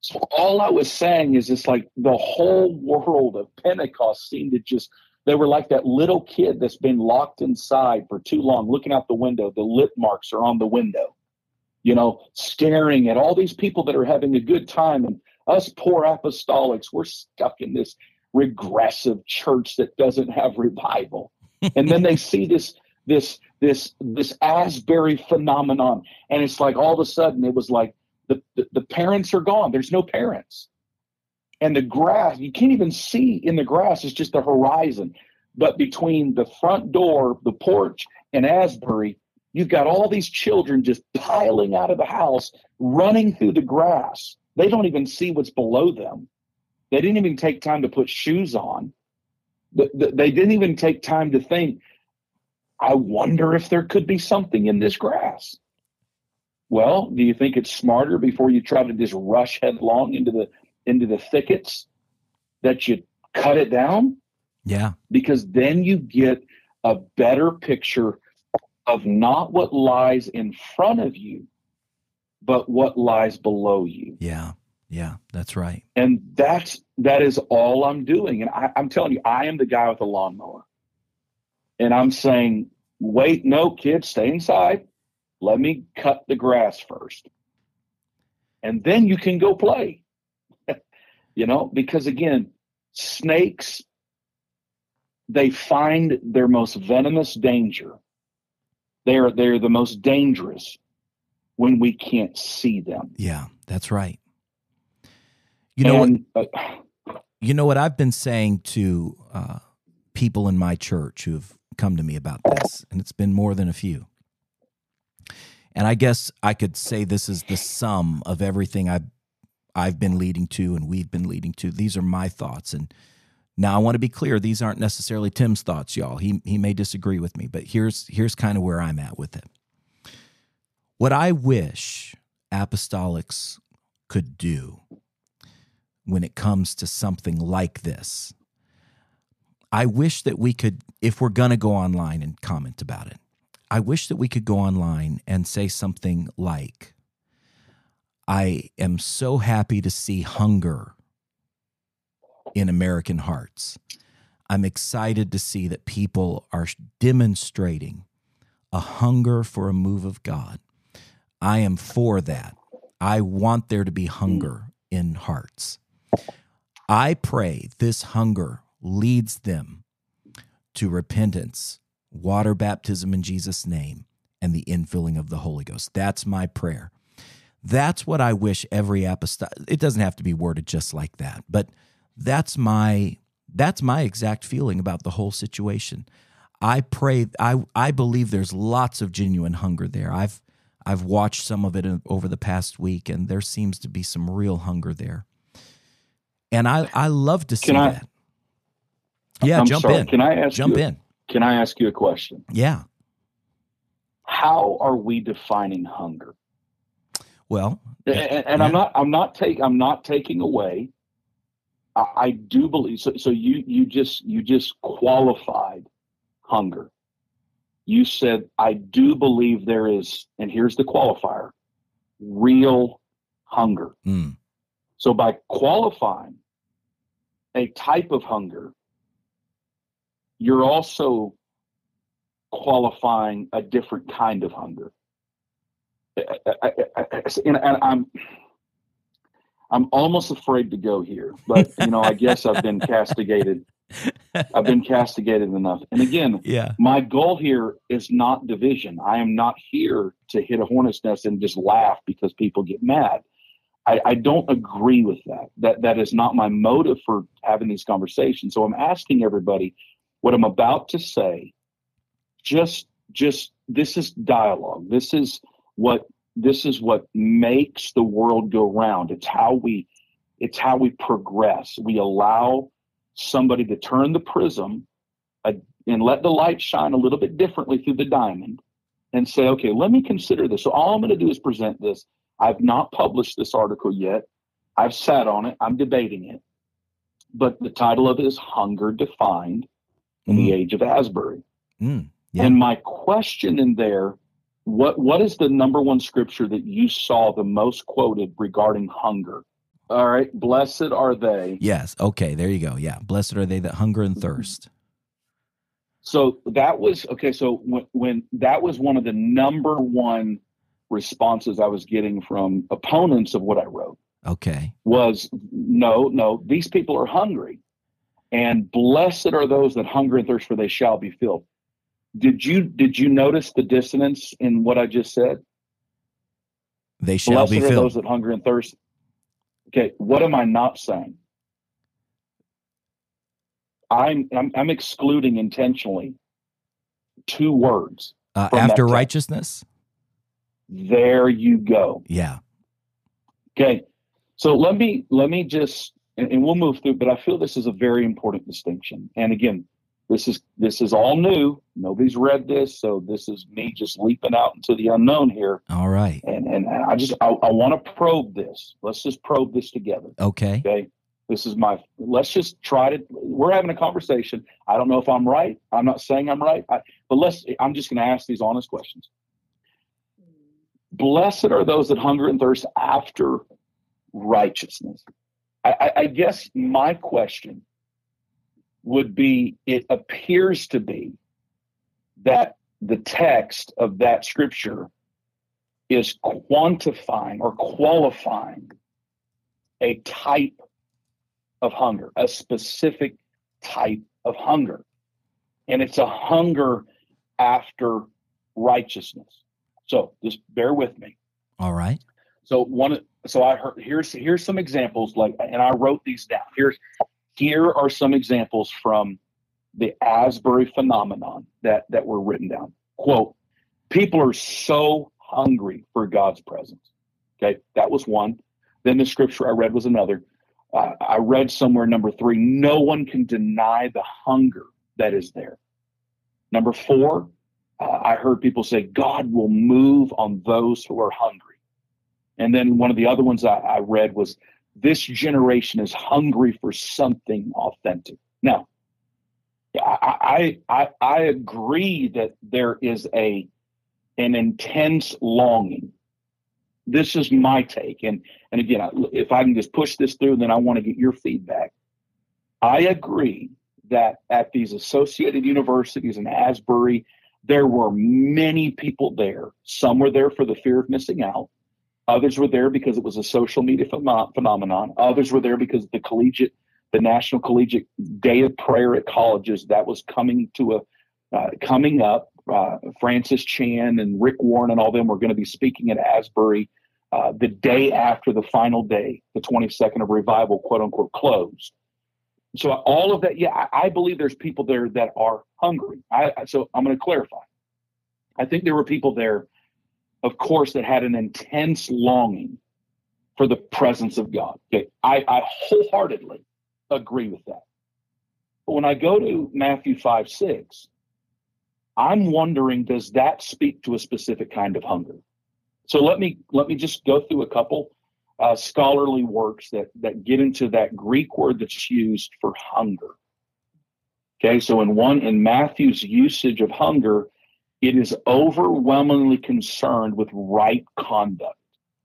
So all I was saying is it's like the whole world of Pentecost seemed to just they were like that little kid that's been locked inside for too long, looking out the window. The lip marks are on the window, you know, staring at all these people that are having a good time. And us poor apostolics, we're stuck in this regressive church that doesn't have revival. and then they see this this this this Asbury phenomenon, and it's like all of a sudden it was like the, the, the parents are gone. There's no parents, and the grass you can't even see in the grass. It's just the horizon. But between the front door, the porch, and Asbury, you've got all these children just piling out of the house, running through the grass. They don't even see what's below them. They didn't even take time to put shoes on. They didn't even take time to think, I wonder if there could be something in this grass. Well, do you think it's smarter before you try to just rush headlong into the into the thickets that you cut it down? Yeah. Because then you get a better picture of not what lies in front of you, but what lies below you. Yeah. Yeah, that's right. And that's that is all I'm doing. And I, I'm telling you, I am the guy with the lawnmower and I'm saying, wait, no, kids, stay inside. Let me cut the grass first. And then you can go play. you know, because again, snakes, they find their most venomous danger. They're they're the most dangerous when we can't see them. Yeah, that's right. You know and, what? Uh, you know what I've been saying to uh, people in my church who've come to me about this, and it's been more than a few. And I guess I could say this is the sum of everything I've I've been leading to and we've been leading to. These are my thoughts. And now I want to be clear, these aren't necessarily Tim's thoughts, y'all. He he may disagree with me, but here's here's kind of where I'm at with it. What I wish apostolics could do when it comes to something like this I wish that we could, if we're going to go online and comment about it, I wish that we could go online and say something like, I am so happy to see hunger in American hearts. I'm excited to see that people are demonstrating a hunger for a move of God. I am for that. I want there to be hmm. hunger in hearts. I pray this hunger leads them to repentance, water baptism in Jesus' name, and the infilling of the Holy Ghost. That's my prayer. That's what I wish every apostolic. It doesn't have to be worded just like that, but that's my that's my exact feeling about the whole situation. I pray. I I believe there's lots of genuine hunger there. I've I've watched some of it over the past week, and there seems to be some real hunger there. And I I love to see I, that. Yeah, I'm jump sorry, in. Can I ask jump you, in? Can I ask you a question? Yeah. How are we defining hunger? Well, and, and yeah. I'm not I'm not take I'm not taking away. I, I do believe so. So you you just you just qualified hunger. You said I do believe there is, and here's the qualifier: real hunger. Mm. So by qualifying a type of hunger you're also qualifying a different kind of hunger. and, I'm I'm almost afraid to go here, but you know, I guess I've been castigated I've been castigated enough. And again, yeah. my goal here is not division. I am not here to hit a hornet's nest and just laugh because people get mad. I, I don't agree with that. That that is not my motive for having these conversations. So I'm asking everybody what I'm about to say. Just just this is dialogue. This is what this is what makes the world go round. It's how we it's how we progress. We allow somebody to turn the prism uh, and let the light shine a little bit differently through the diamond and say, okay, let me consider this. So all I'm going to do is present this. I've not published this article yet. I've sat on it. I'm debating it. But the title of it is Hunger Defined in mm. the Age of Asbury. Mm. Yeah. And my question in there, what what is the number one scripture that you saw the most quoted regarding hunger? All right. Blessed are they. Yes. Okay. There you go. Yeah. Blessed are they that hunger and thirst. So that was okay. So when, when that was one of the number one responses I was getting from opponents of what I wrote. Okay. Was no, no, these people are hungry. And blessed are those that hunger and thirst for they shall be filled. Did you did you notice the dissonance in what I just said? They shall blessed be are filled. those that hunger and thirst Okay, what am I not saying? I'm I'm, I'm excluding intentionally two words. Uh, after righteousness. There you go. Yeah. Okay. So let me let me just and, and we'll move through, but I feel this is a very important distinction. And again, this is this is all new. Nobody's read this, so this is me just leaping out into the unknown here. All right. And and I just I, I want to probe this. Let's just probe this together. Okay. Okay. This is my. Let's just try to. We're having a conversation. I don't know if I'm right. I'm not saying I'm right. I, but let's. I'm just going to ask these honest questions. Blessed are those that hunger and thirst after righteousness. I, I, I guess my question would be it appears to be that the text of that scripture is quantifying or qualifying a type of hunger, a specific type of hunger. And it's a hunger after righteousness. So just bear with me. All right. So one so I heard here's here's some examples like and I wrote these down. Here's here are some examples from the Asbury phenomenon that, that were written down. Quote, people are so hungry for God's presence. Okay, that was one. Then the scripture I read was another. Uh, I read somewhere number three, no one can deny the hunger that is there. Number four, uh, I heard people say, God will move on those who are hungry. And then one of the other ones I, I read was, this generation is hungry for something authentic. Now, I, I, I agree that there is a an intense longing. This is my take, and and again, if I can just push this through, then I want to get your feedback. I agree that at these associated universities in Asbury, there were many people there. Some were there for the fear of missing out. Others were there because it was a social media ph- phenomenon. Others were there because the collegiate, the National Collegiate Day of Prayer at colleges that was coming to a uh, coming up. Uh, Francis Chan and Rick Warren and all them were going to be speaking at Asbury uh, the day after the final day, the 22nd of revival, quote unquote, closed. So all of that, yeah, I, I believe there's people there that are hungry. I, so I'm going to clarify. I think there were people there of course, that had an intense longing for the presence of God. Okay, I, I wholeheartedly agree with that. But when I go to Matthew 5 6, I'm wondering, does that speak to a specific kind of hunger? So let me let me just go through a couple uh, scholarly works that that get into that Greek word that's used for hunger. Okay, so in one in Matthew's usage of hunger, it is overwhelmingly concerned with right conduct,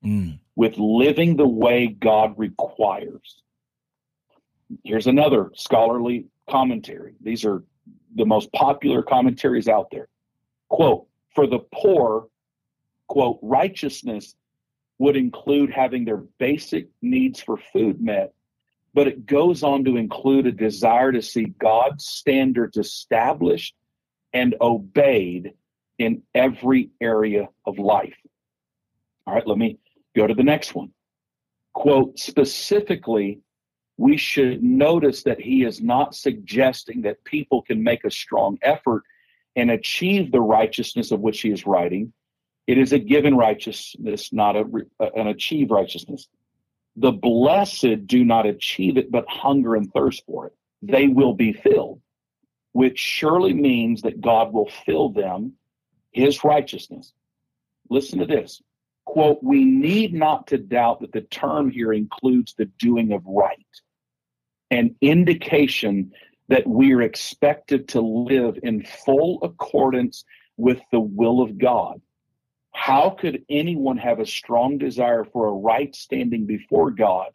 mm. with living the way God requires. Here's another scholarly commentary. These are the most popular commentaries out there. Quote, for the poor, quote, righteousness would include having their basic needs for food met but it goes on to include a desire to see God's standards established and obeyed in every area of life. All right, let me go to the next one. Quote, specifically, we should notice that he is not suggesting that people can make a strong effort and achieve the righteousness of which he is writing. It is a given righteousness, not a, uh, an achieved righteousness. The blessed do not achieve it, but hunger and thirst for it. They will be filled, which surely means that God will fill them his righteousness. Listen to this quote, we need not to doubt that the term here includes the doing of right, an indication that we are expected to live in full accordance with the will of God. How could anyone have a strong desire for a right standing before God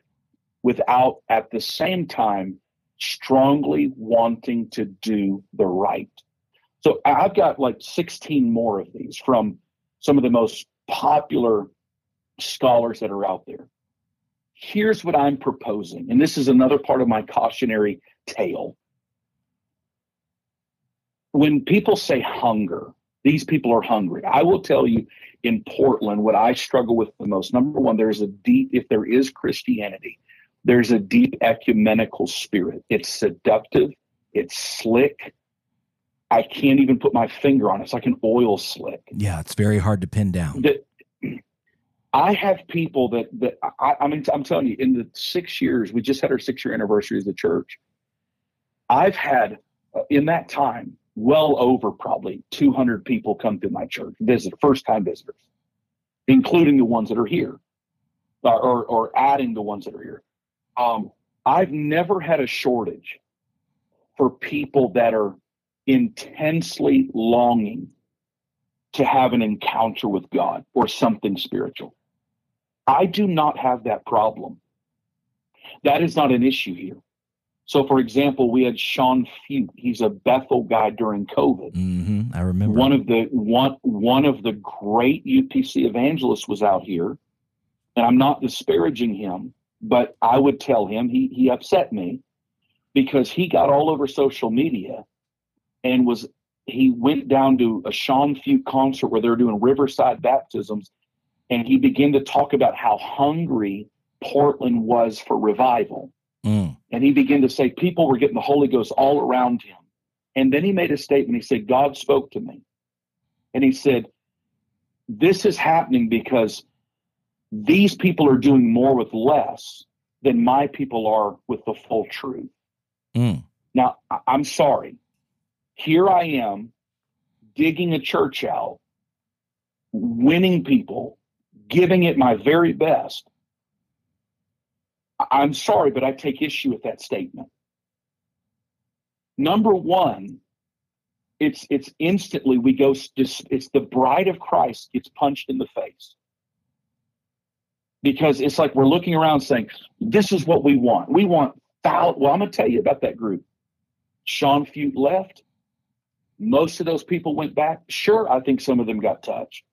without at the same time strongly wanting to do the right? So I've got like 16 more of these from some of the most popular scholars that are out there. Here's what I'm proposing, and this is another part of my cautionary tale. When people say hunger, these people are hungry. I will tell you in Portland what I struggle with the most. Number one, there's a deep, if there is Christianity, there's a deep ecumenical spirit. It's seductive, it's slick. I can't even put my finger on it. It's like an oil slick. Yeah, it's very hard to pin down. That I have people that that I, I mean I'm telling you in the six years we just had our six year anniversary as a church. I've had uh, in that time well over probably 200 people come to my church visit first time visitors, including the ones that are here, or or, or adding the ones that are here. Um, I've never had a shortage for people that are intensely longing to have an encounter with God or something spiritual. I do not have that problem. That is not an issue here. So, for example, we had Sean Feucht. He's a Bethel guy during COVID. Mm-hmm, I remember one of the one one of the great UPC evangelists was out here, and I'm not disparaging him, but I would tell him he he upset me because he got all over social media and was he went down to a Sean Feucht concert where they were doing Riverside baptisms and he began to talk about how hungry Portland was for revival. Mm. And he began to say people were getting the Holy Ghost all around him. And then he made a statement. He said, God spoke to me. And he said, This is happening because these people are doing more with less than my people are with the full truth. Mm. Now, I'm sorry. Here I am digging a church out, winning people, giving it my very best. I'm sorry, but I take issue with that statement. Number one, it's it's instantly we go it's the bride of Christ gets punched in the face because it's like we're looking around saying this is what we want. We want foul. Well, I'm going to tell you about that group. Sean Feucht left. Most of those people went back. Sure, I think some of them got touched.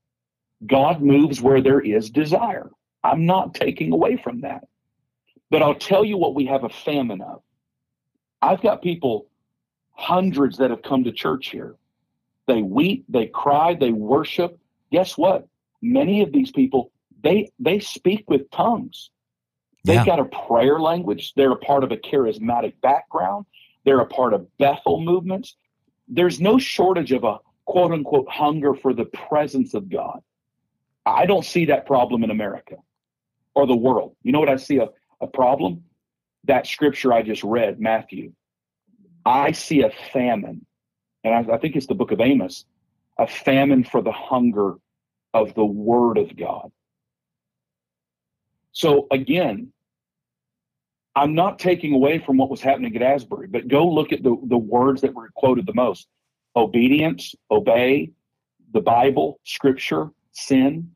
God moves where there is desire. I'm not taking away from that. But I'll tell you what we have a famine of. I've got people, hundreds that have come to church here. They weep, they cry, they worship. Guess what? Many of these people, they they speak with tongues. They've yeah. got a prayer language. They're a part of a charismatic background. They're a part of Bethel movements. There's no shortage of a quote unquote hunger for the presence of God. I don't see that problem in America or the world. You know what I see a, a problem? That scripture I just read, Matthew. I see a famine, and I, I think it's the book of Amos, a famine for the hunger of the word of God. So again, I'm not taking away from what was happening at Asbury, but go look at the, the words that were quoted the most obedience, obey, the Bible, scripture, sin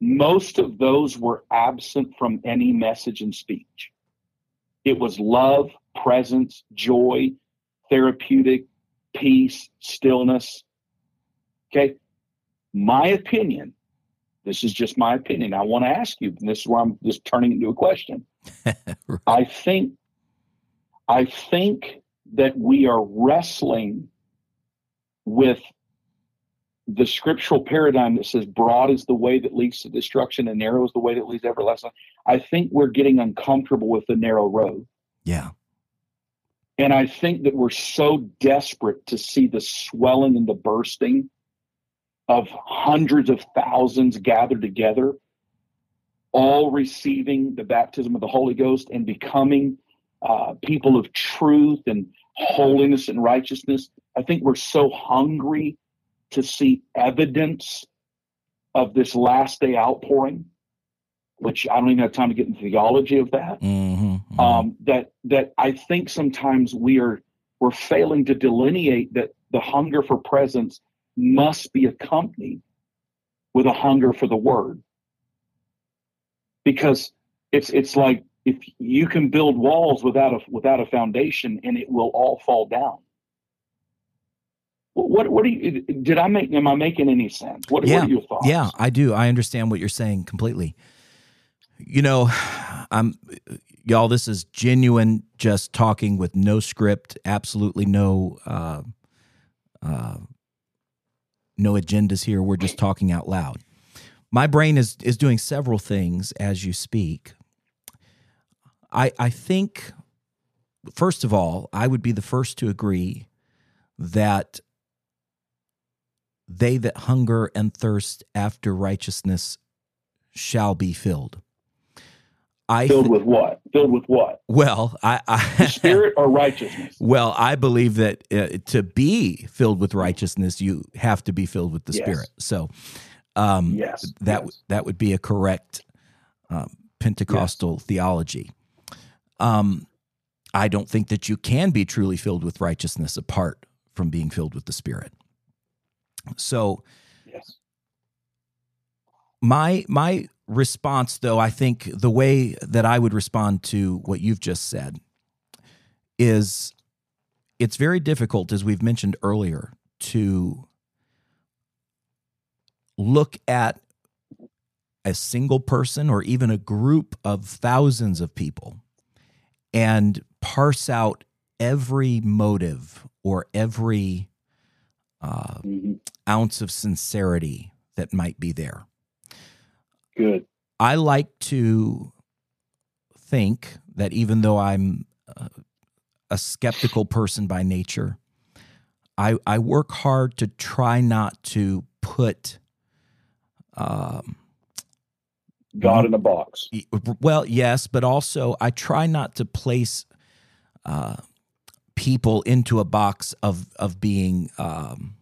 most of those were absent from any message and speech. It was love, presence, joy, therapeutic, peace, stillness. Okay. My opinion, this is just my opinion. I want to ask you, and this is where I'm just turning into a question. right. I think I think that we are wrestling with the scriptural paradigm that says broad is the way that leads to destruction and narrow is the way that leads to everlasting. I think we're getting uncomfortable with the narrow road. Yeah. And I think that we're so desperate to see the swelling and the bursting of hundreds of thousands gathered together, all receiving the baptism of the Holy Ghost and becoming uh, people of truth and holiness and righteousness. I think we're so hungry to see evidence of this last day outpouring, which I don't even have time to get into theology of that. Mm-hmm, mm-hmm. Um, that that I think sometimes we are we're failing to delineate that the hunger for presence must be accompanied with a hunger for the word. Because it's it's like if you can build walls without a without a foundation and it will all fall down. What what do you did I make am I making any sense? What, yeah, what are your thoughts? Yeah, I do. I understand what you're saying completely. You know, I'm y'all this is genuine just talking with no script, absolutely no uh, uh, no agendas here. We're just talking out loud. My brain is is doing several things as you speak. I I think first of all, I would be the first to agree that they that hunger and thirst after righteousness shall be filled. I filled with what? Filled with what? Well, I, I spirit or righteousness. Well, I believe that uh, to be filled with righteousness, you have to be filled with the yes. Spirit. So, um, yes, that yes. that would be a correct um, Pentecostal yes. theology. Um, I don't think that you can be truly filled with righteousness apart from being filled with the Spirit. So, yes. my my response, though, I think the way that I would respond to what you've just said is it's very difficult, as we've mentioned earlier, to look at a single person or even a group of thousands of people and parse out every motive or every uh, mm-hmm. ounce of sincerity that might be there. Good. I like to think that even though I'm uh, a skeptical person by nature, I, I work hard to try not to put um, God in a box. Well, yes, but also I try not to place uh, people into a box of of being um,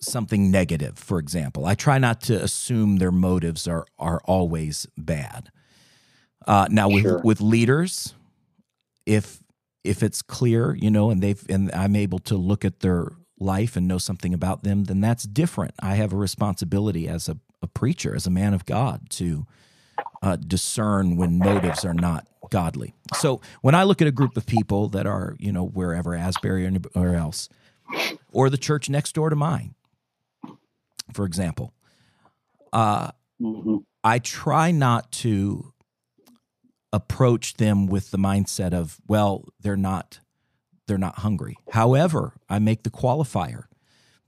something negative, for example. I try not to assume their motives are are always bad. Uh, now with sure. with leaders, if if it's clear, you know, and they've and I'm able to look at their life and know something about them, then that's different. I have a responsibility as a, a preacher, as a man of God, to uh, discern when motives are not godly. So when I look at a group of people that are, you know, wherever Asbury or anywhere else, or the church next door to mine, for example. Uh, mm-hmm. I try not to approach them with the mindset of, well, they're not they're not hungry. However, I make the qualifier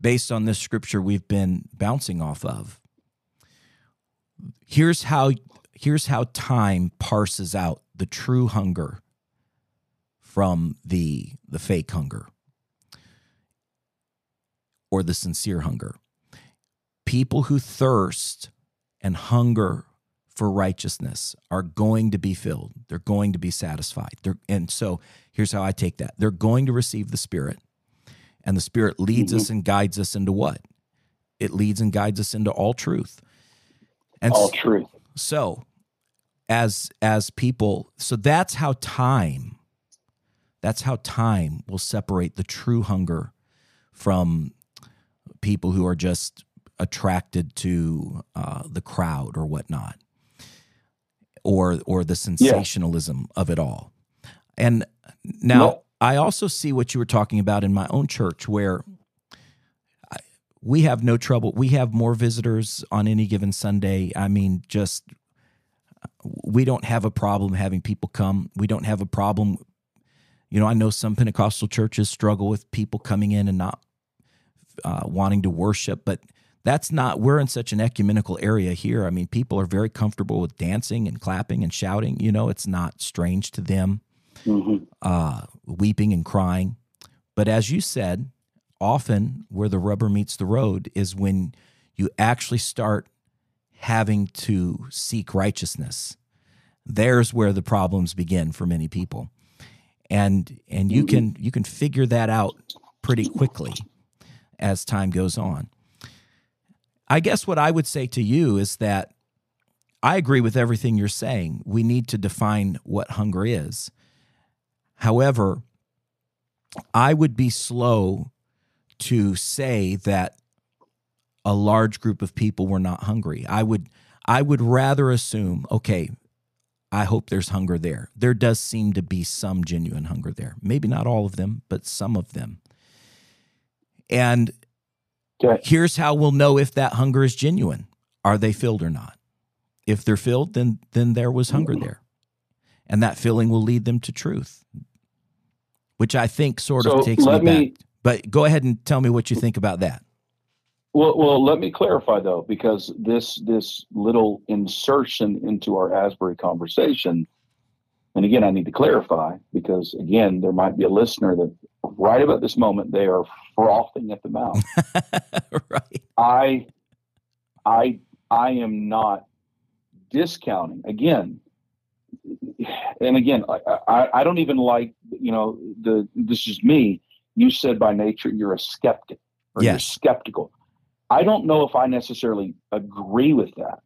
based on this scripture we've been bouncing off of. Here's how here's how time parses out the true hunger from the the fake hunger or the sincere hunger people who thirst and hunger for righteousness are going to be filled. They're going to be satisfied. They're, and so here's how I take that they're going to receive the Spirit, and the Spirit leads mm-hmm. us and guides us into what? It leads and guides us into all truth. And all truth. So, as as people, so that's how time that's how time will separate the true hunger from people who are just attracted to uh, the crowd or whatnot, or or the sensationalism yeah. of it all. And now I also see what you were talking about in my own church, where I, we have no trouble. We have more visitors on any given Sunday. I mean, just we don't have a problem having people come. We don't have a problem. You know, I know some Pentecostal churches struggle with people coming in and not uh, wanting to worship, but that's not, we're in such an ecumenical area here. I mean, people are very comfortable with dancing and clapping and shouting. You know, it's not strange to them, mm-hmm. uh, weeping and crying. But as you said, often where the rubber meets the road is when you actually start having to seek righteousness. There's where the problems begin for many people. And and you mm-hmm. can you can figure that out pretty quickly as time goes on. I guess what I would say to you is that I agree with everything you're saying. We need to define what hunger is. However, I would be slow to say that a large group of people were not hungry. I would I would rather assume, okay, I hope there's hunger there. There does seem to be some genuine hunger there. Maybe not all of them, but some of them. And here's how we'll know if that hunger is genuine. Are they filled or not? If they're filled, then then there was hunger there. And that filling will lead them to truth. Which I think sort so of takes me, me back. But go ahead and tell me what you think about that. Well, well, let me clarify though, because this this little insertion into our Asbury conversation, and again, I need to clarify because again, there might be a listener that right about this moment they are frothing at the mouth. right. I, I, I am not discounting again, and again, I, I, I don't even like you know the this is me. You said by nature you're a skeptic or yes. you're skeptical I don't know if I necessarily agree with that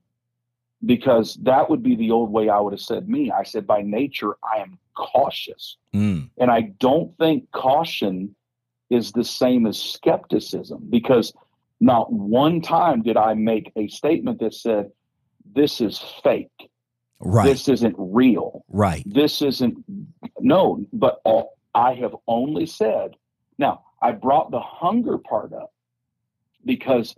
because that would be the old way I would have said me. I said, by nature, I am cautious. Mm. And I don't think caution is the same as skepticism because not one time did I make a statement that said, this is fake. Right. This isn't real. Right. This isn't, no, but all, I have only said, now I brought the hunger part up because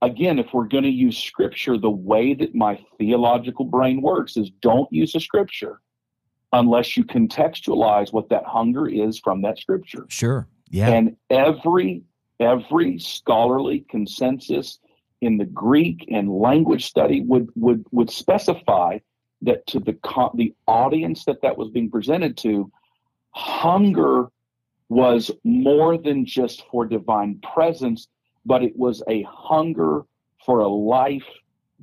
again if we're going to use scripture the way that my theological brain works is don't use a scripture unless you contextualize what that hunger is from that scripture sure yeah and every every scholarly consensus in the greek and language study would would would specify that to the the audience that that was being presented to hunger was more than just for divine presence but it was a hunger for a life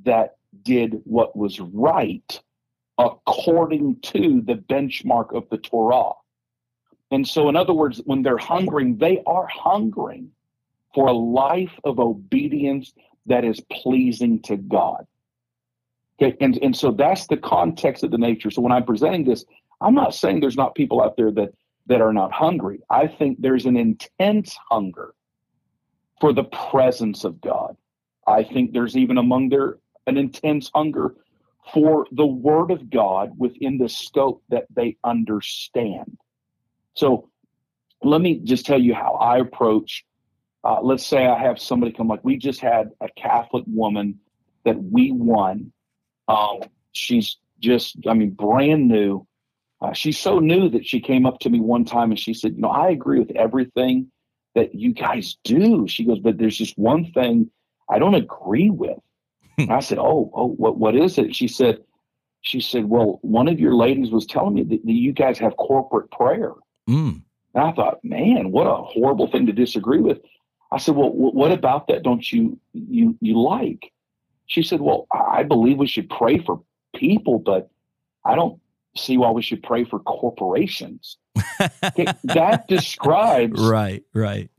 that did what was right according to the benchmark of the Torah. And so, in other words, when they're hungering, they are hungering for a life of obedience that is pleasing to God. Okay, and, and so that's the context of the nature. So when I'm presenting this, I'm not saying there's not people out there that that are not hungry. I think there's an intense hunger for the presence of God. I think there's even among there an intense hunger for the word of God within the scope that they understand. So let me just tell you how I approach. Uh, let's say I have somebody come like we just had a Catholic woman that we won. Um, she's just, I mean, brand new. Uh, she's so new that she came up to me one time and she said, "You know, I agree with everything that you guys do. She goes, but there's just one thing I don't agree with. Hmm. I said, oh, oh, what, what is it? She said, she said, well, one of your ladies was telling me that, that you guys have corporate prayer. Mm. And I thought, man, what a horrible thing to disagree with. I said, well, what about that? Don't you, you, you like? She said, well, I believe we should pray for people, but I don't see why we should pray for corporations. that describes right, right.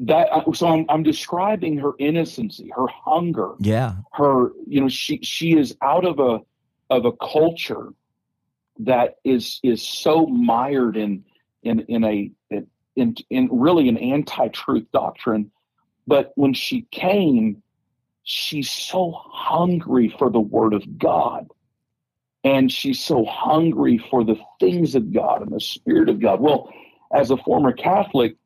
That uh, so I'm I'm describing her innocency, her hunger. Yeah. Her, you know, she she is out of a of a culture that is is so mired in in in a in in really an anti-truth doctrine. But when she came, she's so hungry for the word of God and she's so hungry for the things of God and the Spirit of God. Well, as a former Catholic,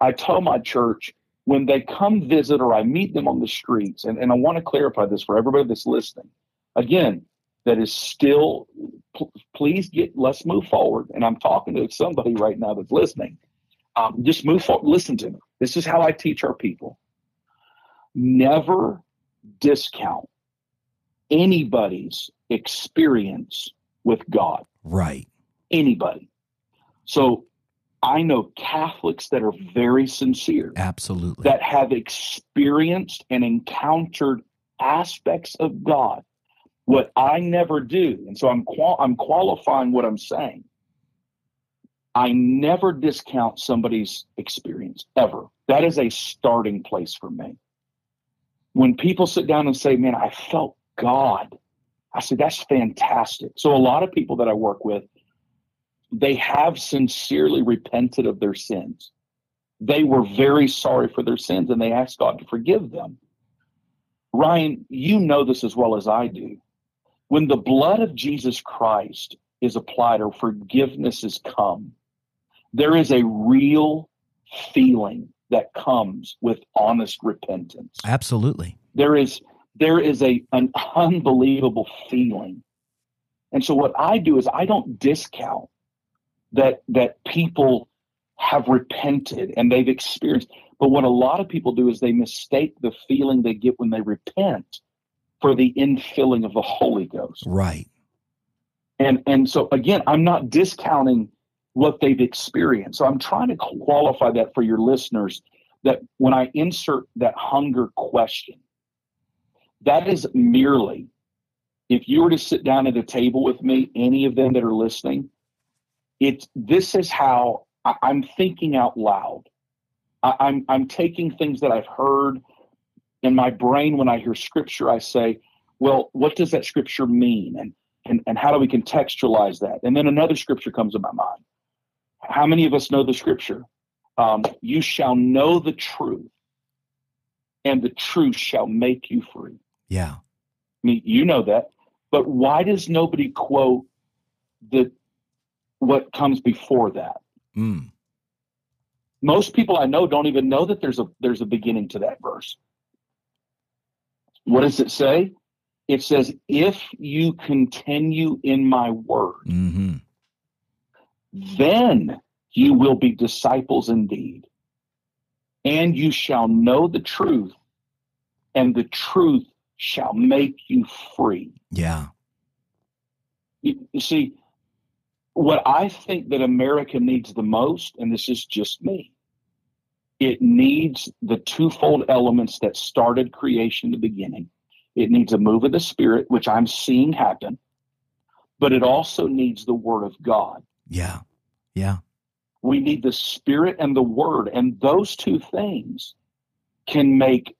I tell my church when they come visit or I meet them on the streets, and, and I want to clarify this for everybody that's listening. Again, that is still pl- please get let's move forward. And i'm talking to somebody right now that's listening. Um, just move forward. Listen to me. This is how i teach our people. Never discount anybody's experience with god. Right. Anybody. So i know catholics that are very sincere. Absolutely. That have experienced and encountered aspects of god what I never do, and so I'm qual- I'm qualifying what I'm saying. I never discount somebody's experience ever. That is a starting place for me. When people sit down and say, "Man, I felt God," I say that's fantastic. So a lot of people that I work with, they have sincerely repented of their sins. They were very sorry for their sins and they asked God to forgive them. Ryan, you know this as well as I do when the blood of Jesus Christ is applied or forgiveness has come, there is a real feeling that comes with honest repentance. Absolutely. There is there is a an unbelievable feeling. And so what I do is I don't discount that that people have repented and they've experienced but what a lot of people do is they mistake the feeling they get when they repent for the infilling of the Holy Ghost. Right. And and so again, I'm not discounting what they've experienced. So I'm trying to qualify that for your listeners that when I insert that hunger question, that is merely if you were to sit down at a table with me, any of them that are listening, it's this is how I, am thinking out loud. I, I'm I'm taking things that I've heard in my brain when I hear scripture, I say, well, what does that scripture mean? And, and, and how do we contextualize that? And then another scripture comes to my mind. How many of us know the scripture? Um, you shall know the truth, and the truth shall make you free. Yeah. I mean, you know that. But why does nobody quote the what comes before that? Mm. Most people I know don't even know that there's a there's a beginning to that verse. What does it say? It says, if you continue in my word, mm-hmm. then you will be disciples indeed. And you shall know the truth, and the truth shall make you free. Yeah. You, you see, what I think that America needs the most, and this is just me, it needs the twofold elements that started creation in the beginning. It needs a move of the Spirit, which I'm seeing happen, but it also needs the Word of God. Yeah. Yeah. We need the Spirit and the Word, and those two things can make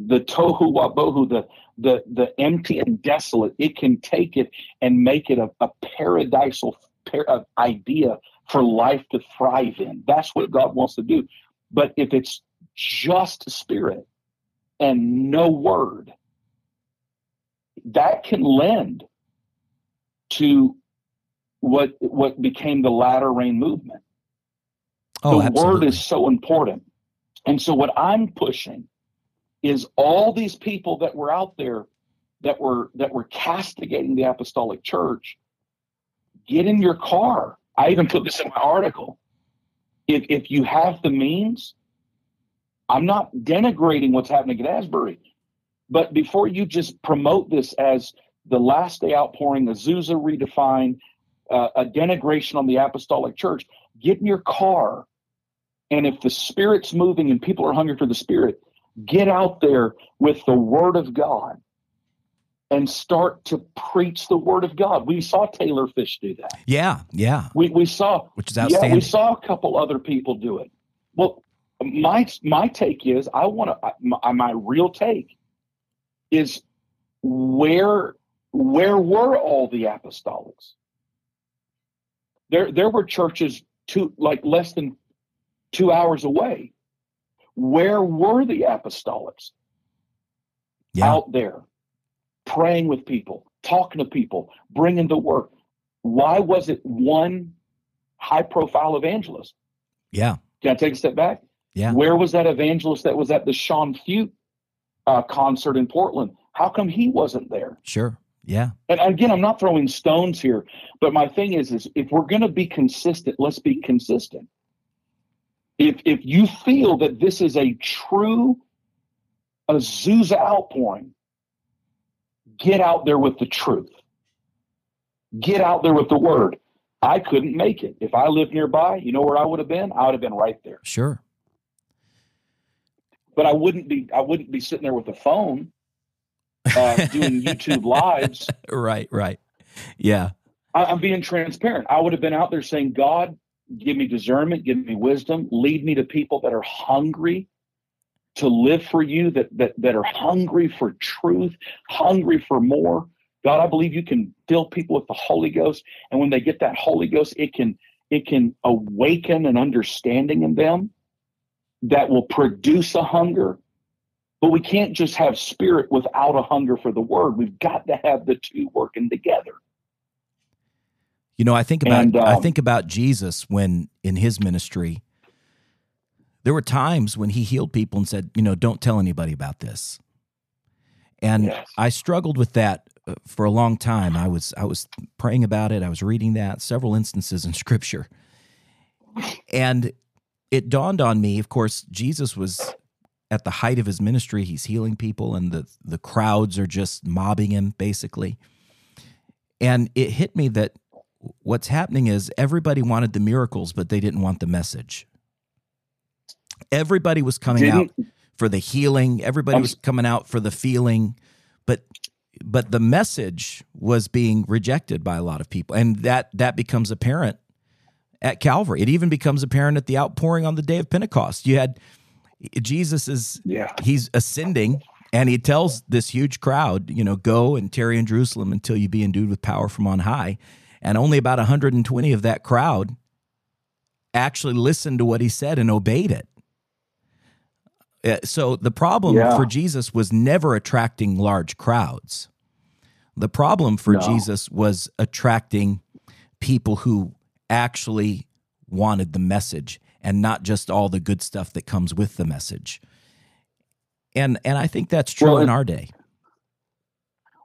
the tohu wabohu, the the the empty and desolate. It can take it and make it a, a paradisal par- idea for life to thrive in. That's what God wants to do. But if it's just spirit and no word, that can lend to what what became the latter rain movement. Oh, the absolutely. word is so important. And so what I'm pushing is all these people that were out there that were that were castigating the apostolic church get in your car. I even put this in my article if if you have the means, I'm not denigrating what's happening at Asbury, but before you just promote this as the last day outpouring, Azusa redefined, uh, a denigration on the apostolic church, get in your car. And if the Spirit's moving and people are hungry for the Spirit, get out there with the Word of God and start to preach the word of God. We saw Taylor Fish do that. Yeah, yeah. We we saw which is outstanding. Yeah, we saw a couple other people do it. Well, my my take is I want to my, my real take is where where were all the apostolics? There there were churches two like less than two hours away. Where were the apostolics? Yeah. Out there praying with people, talking to people, bringing the work. Why was it one high profile evangelist? Yeah. Can I take a step back? Yeah. Where was that evangelist that was at the Sean Feucht uh, concert in Portland? How come he wasn't there? Sure. Yeah. And again, I'm not throwing stones here, but my thing is, is if we're going to be consistent, let's be consistent. If if you feel that this is a true Azusa outpouring, get out there with the truth. Get out there with the word. I couldn't make it. If I lived nearby, you know where I would have been? I would have been right there. Sure. But I wouldn't be I wouldn't be sitting there with a the phone uh, doing YouTube lives. Right, right. Yeah. I, I'm being transparent. I would have been out there saying, God, give me discernment, give me wisdom, lead me to people that are hungry to live for you, that that that are hungry for truth, hungry for more. God, I believe you can fill people with the Holy Ghost, and when they get that Holy Ghost, it can it can awaken an understanding in them that will produce a hunger but we can't just have spirit without a hunger for the word. We've got to have the two working together. You know, I think about um, I think about Jesus when in his ministry there were times when he healed people and said, you know, don't tell anybody about this. And yes. I struggled with that uh, for a long time. I was I was praying about it. I was reading that several instances in scripture. And it dawned on me, of course, Jesus was at the height of his ministry, he's healing people, and the the crowds are just mobbing him basically. And it hit me that what's happening is everybody wanted the miracles, but they didn't want the message. Everybody was coming didn't, out for the healing. Everybody was coming out for the feeling, but but the message was being rejected by a lot of people, and that that becomes apparent at Calvary. It even becomes apparent at the outpouring on the day of Pentecost. You had Jesus is yeah. he's ascending and he tells this huge crowd, you know, go and tarry in Jerusalem until you be endued with power from on high. And only about 120 of that crowd actually listened to what he said and obeyed it. Uh, so the problem yeah. for Jesus was never attracting large crowds. The problem for no. Jesus was attracting people who actually wanted the message and not just all the good stuff that comes with the message. And and I think that's true well, in our day.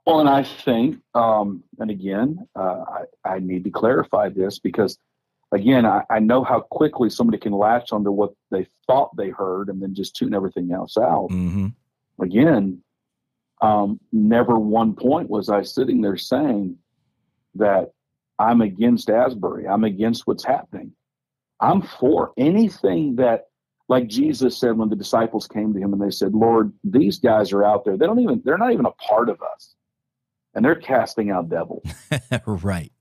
Well, and I think, um, and again, uh, I, I need to clarify this because, again, I, I know how quickly somebody can latch onto what they thought they heard and then just tune everything else out. Mm-hmm. Again, um, never one point was I sitting there saying that I'm against Asbury. I'm against what's happening. I'm for anything that, like Jesus said when the disciples came to him and they said, Lord, these guys are out there. They don't even, they're not even a part of us. And they're casting out devils. right.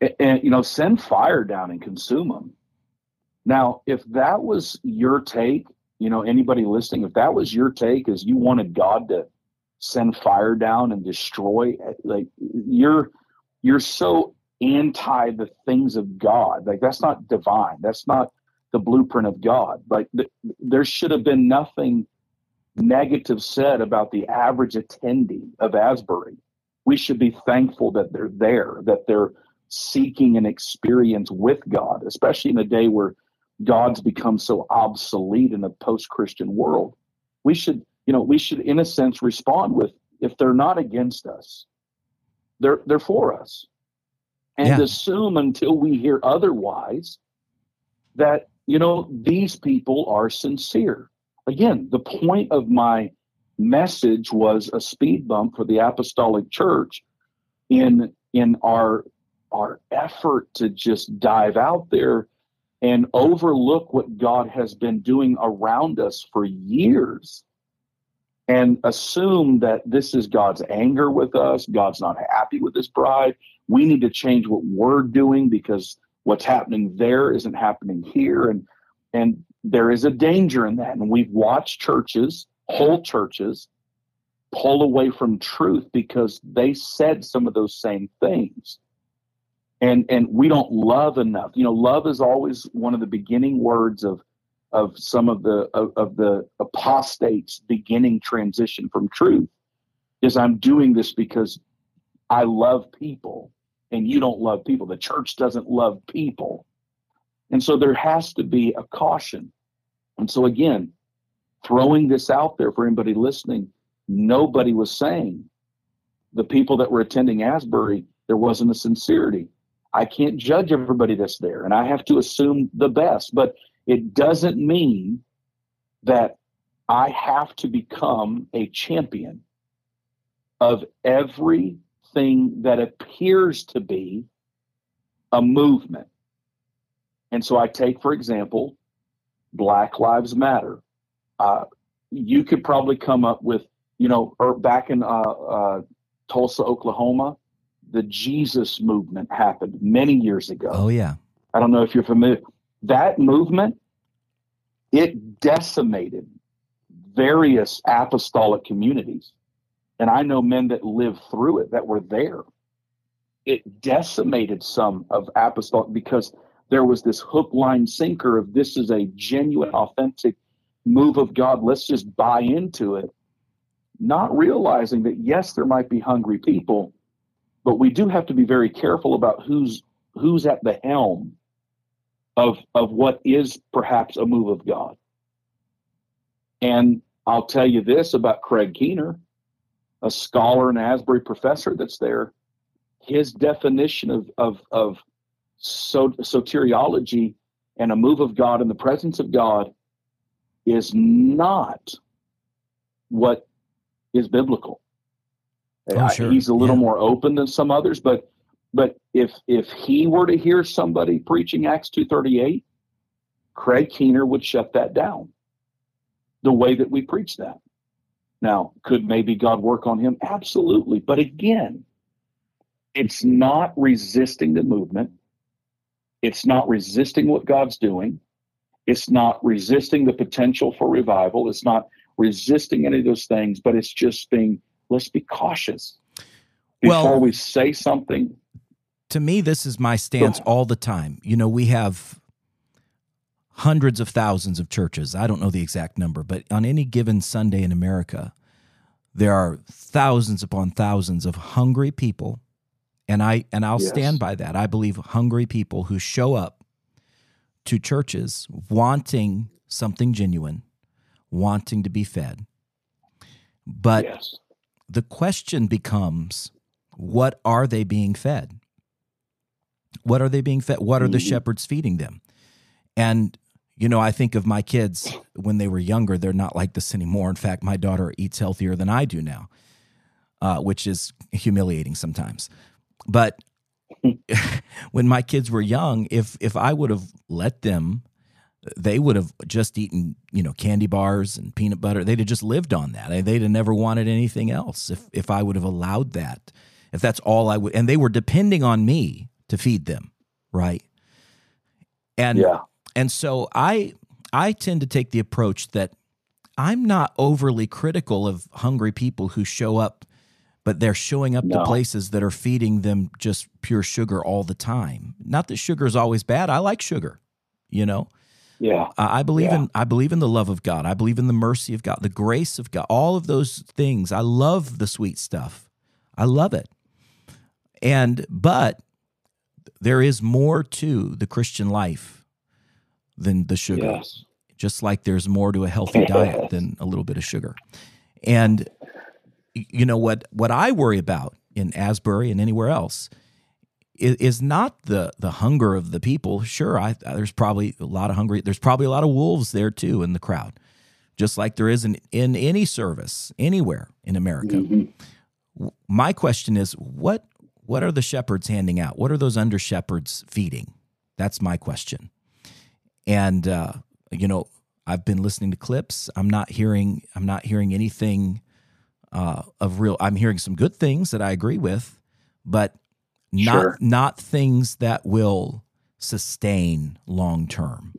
And, and, you know, send fire down and consume them. Now, if that was your take, you know, anybody listening, if that was your take, is you wanted God to send fire down and destroy, eh, like you're, you're so anti the things of God. Like that's not divine. That's not the blueprint of God. Like th- there should have been nothing negative said about the average attendee of Asbury. We should be thankful that they're there, that they're seeking an experience with God, especially in a day where God's become so obsolete in a post-Christian world. We should, you know, we should in a sense respond with if they're not against us, they're they're for us and yeah. assume until we hear otherwise that you know these people are sincere again the point of my message was a speed bump for the apostolic church in in our our effort to just dive out there and overlook what God has been doing around us for years and assume that this is God's anger with us. God's not happy with his bride. We need to change what we're doing because what's happening there isn't happening here. And and there is a danger in that. And we've watched churches, whole churches, pull away from truth because they said some of those same things. And and we don't love enough. You know, love is always one of the beginning words of of some of the of, of the apostates beginning transition from truth is I'm doing this because I love people and you don't love people. The church doesn't love people. And so there has to be a caution. And so again, throwing this out there for anybody listening, nobody was saying the people that were attending Asbury, there wasn't a sincerity. I can't judge everybody that's there, and I have to assume the best. But it doesn't mean that I have to become a champion of everything that appears to be a movement. And so I take, for example, Black Lives Matter. Uh, you could probably come up with, you know, or back in uh, uh, Tulsa, Oklahoma, the Jesus movement happened many years ago. Oh, yeah. I don't know if you're familiar. That movement, it decimated various apostolic communities. And I know men that lived through it that were there. It decimated some of apostolic because there was this hook, line, sinker of this is a genuine, authentic move of God. Let's just buy into it, not realizing that, yes, there might be hungry people, but we do have to be very careful about who's who's at the helm of of what is perhaps a move of God. And I'll tell you this about Craig Keener, a scholar and Asbury professor that's there. His definition of of of soteriology and a move of God in the presence of God is not what is biblical. Oh, sure. He's a little yeah. more open than some others, but but if if he were to hear somebody preaching Acts two thirty eight, Craig Keener would shut that down. The way that we preach that. Now, could maybe God work on him? Absolutely. But again, it's not resisting the movement. It's not resisting what God's doing. It's not resisting the potential for revival. It's not resisting any of those things, but it's just being, let's be cautious before well, we say something. To me, this is my stance all the time. You know, we have hundreds of thousands of churches. I don't know the exact number, but on any given Sunday in America, there are thousands upon thousands of hungry people and I and I'll yes. stand by that. I believe hungry people who show up to churches wanting something genuine, wanting to be fed. But yes. The question becomes what are they being fed? What are they being fed? What are mm-hmm. the shepherds feeding them? And you know, I think of my kids when they were younger, they're not like this anymore. In fact, my daughter eats healthier than I do now, uh, which is humiliating sometimes. But when my kids were young, if if I would have let them, they would have just eaten, you know, candy bars and peanut butter. They'd have just lived on that. They'd have never wanted anything else if if I would have allowed that. If that's all I would and they were depending on me to feed them, right? And yeah. and so I I tend to take the approach that I'm not overly critical of hungry people who show up but they're showing up no. to places that are feeding them just pure sugar all the time. Not that sugar is always bad. I like sugar, you know. Yeah. I believe yeah. in I believe in the love of God. I believe in the mercy of God, the grace of God. All of those things. I love the sweet stuff. I love it. And but there is more to the Christian life than the sugar. Yes. Just like there's more to a healthy diet than a little bit of sugar. And you know what what I worry about in Asbury and anywhere else is, is not the the hunger of the people. Sure, I, there's probably a lot of hungry. There's probably a lot of wolves there too in the crowd, just like there is in, in any service anywhere in America. Mm-hmm. My question is, what what are the shepherds handing out? What are those under shepherds feeding? That's my question. And uh, you know, I've been listening to clips. I'm not hearing. I'm not hearing anything uh, of real. I'm hearing some good things that I agree with, but not sure. not things that will sustain long term,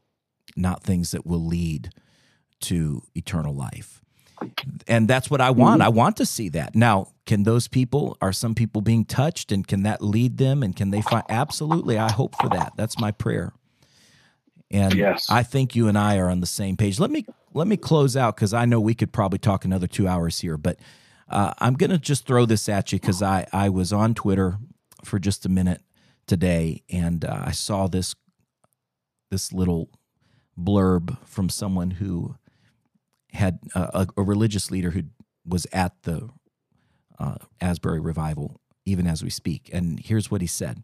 not things that will lead to eternal life. And that's what I want. Mm-hmm. I want to see that. Now, can those people are some people being touched and can that lead them and can they find absolutely I hope for that. That's my prayer. And yes. I think you and I are on the same page. Let me let me close out because I know we could probably talk another two hours here, but uh, I'm going to just throw this at you because I, I was on Twitter for just a minute today and uh, I saw this this little blurb from someone who had a, a religious leader who was at the uh, Asbury Revival, even as we speak. And here's what he said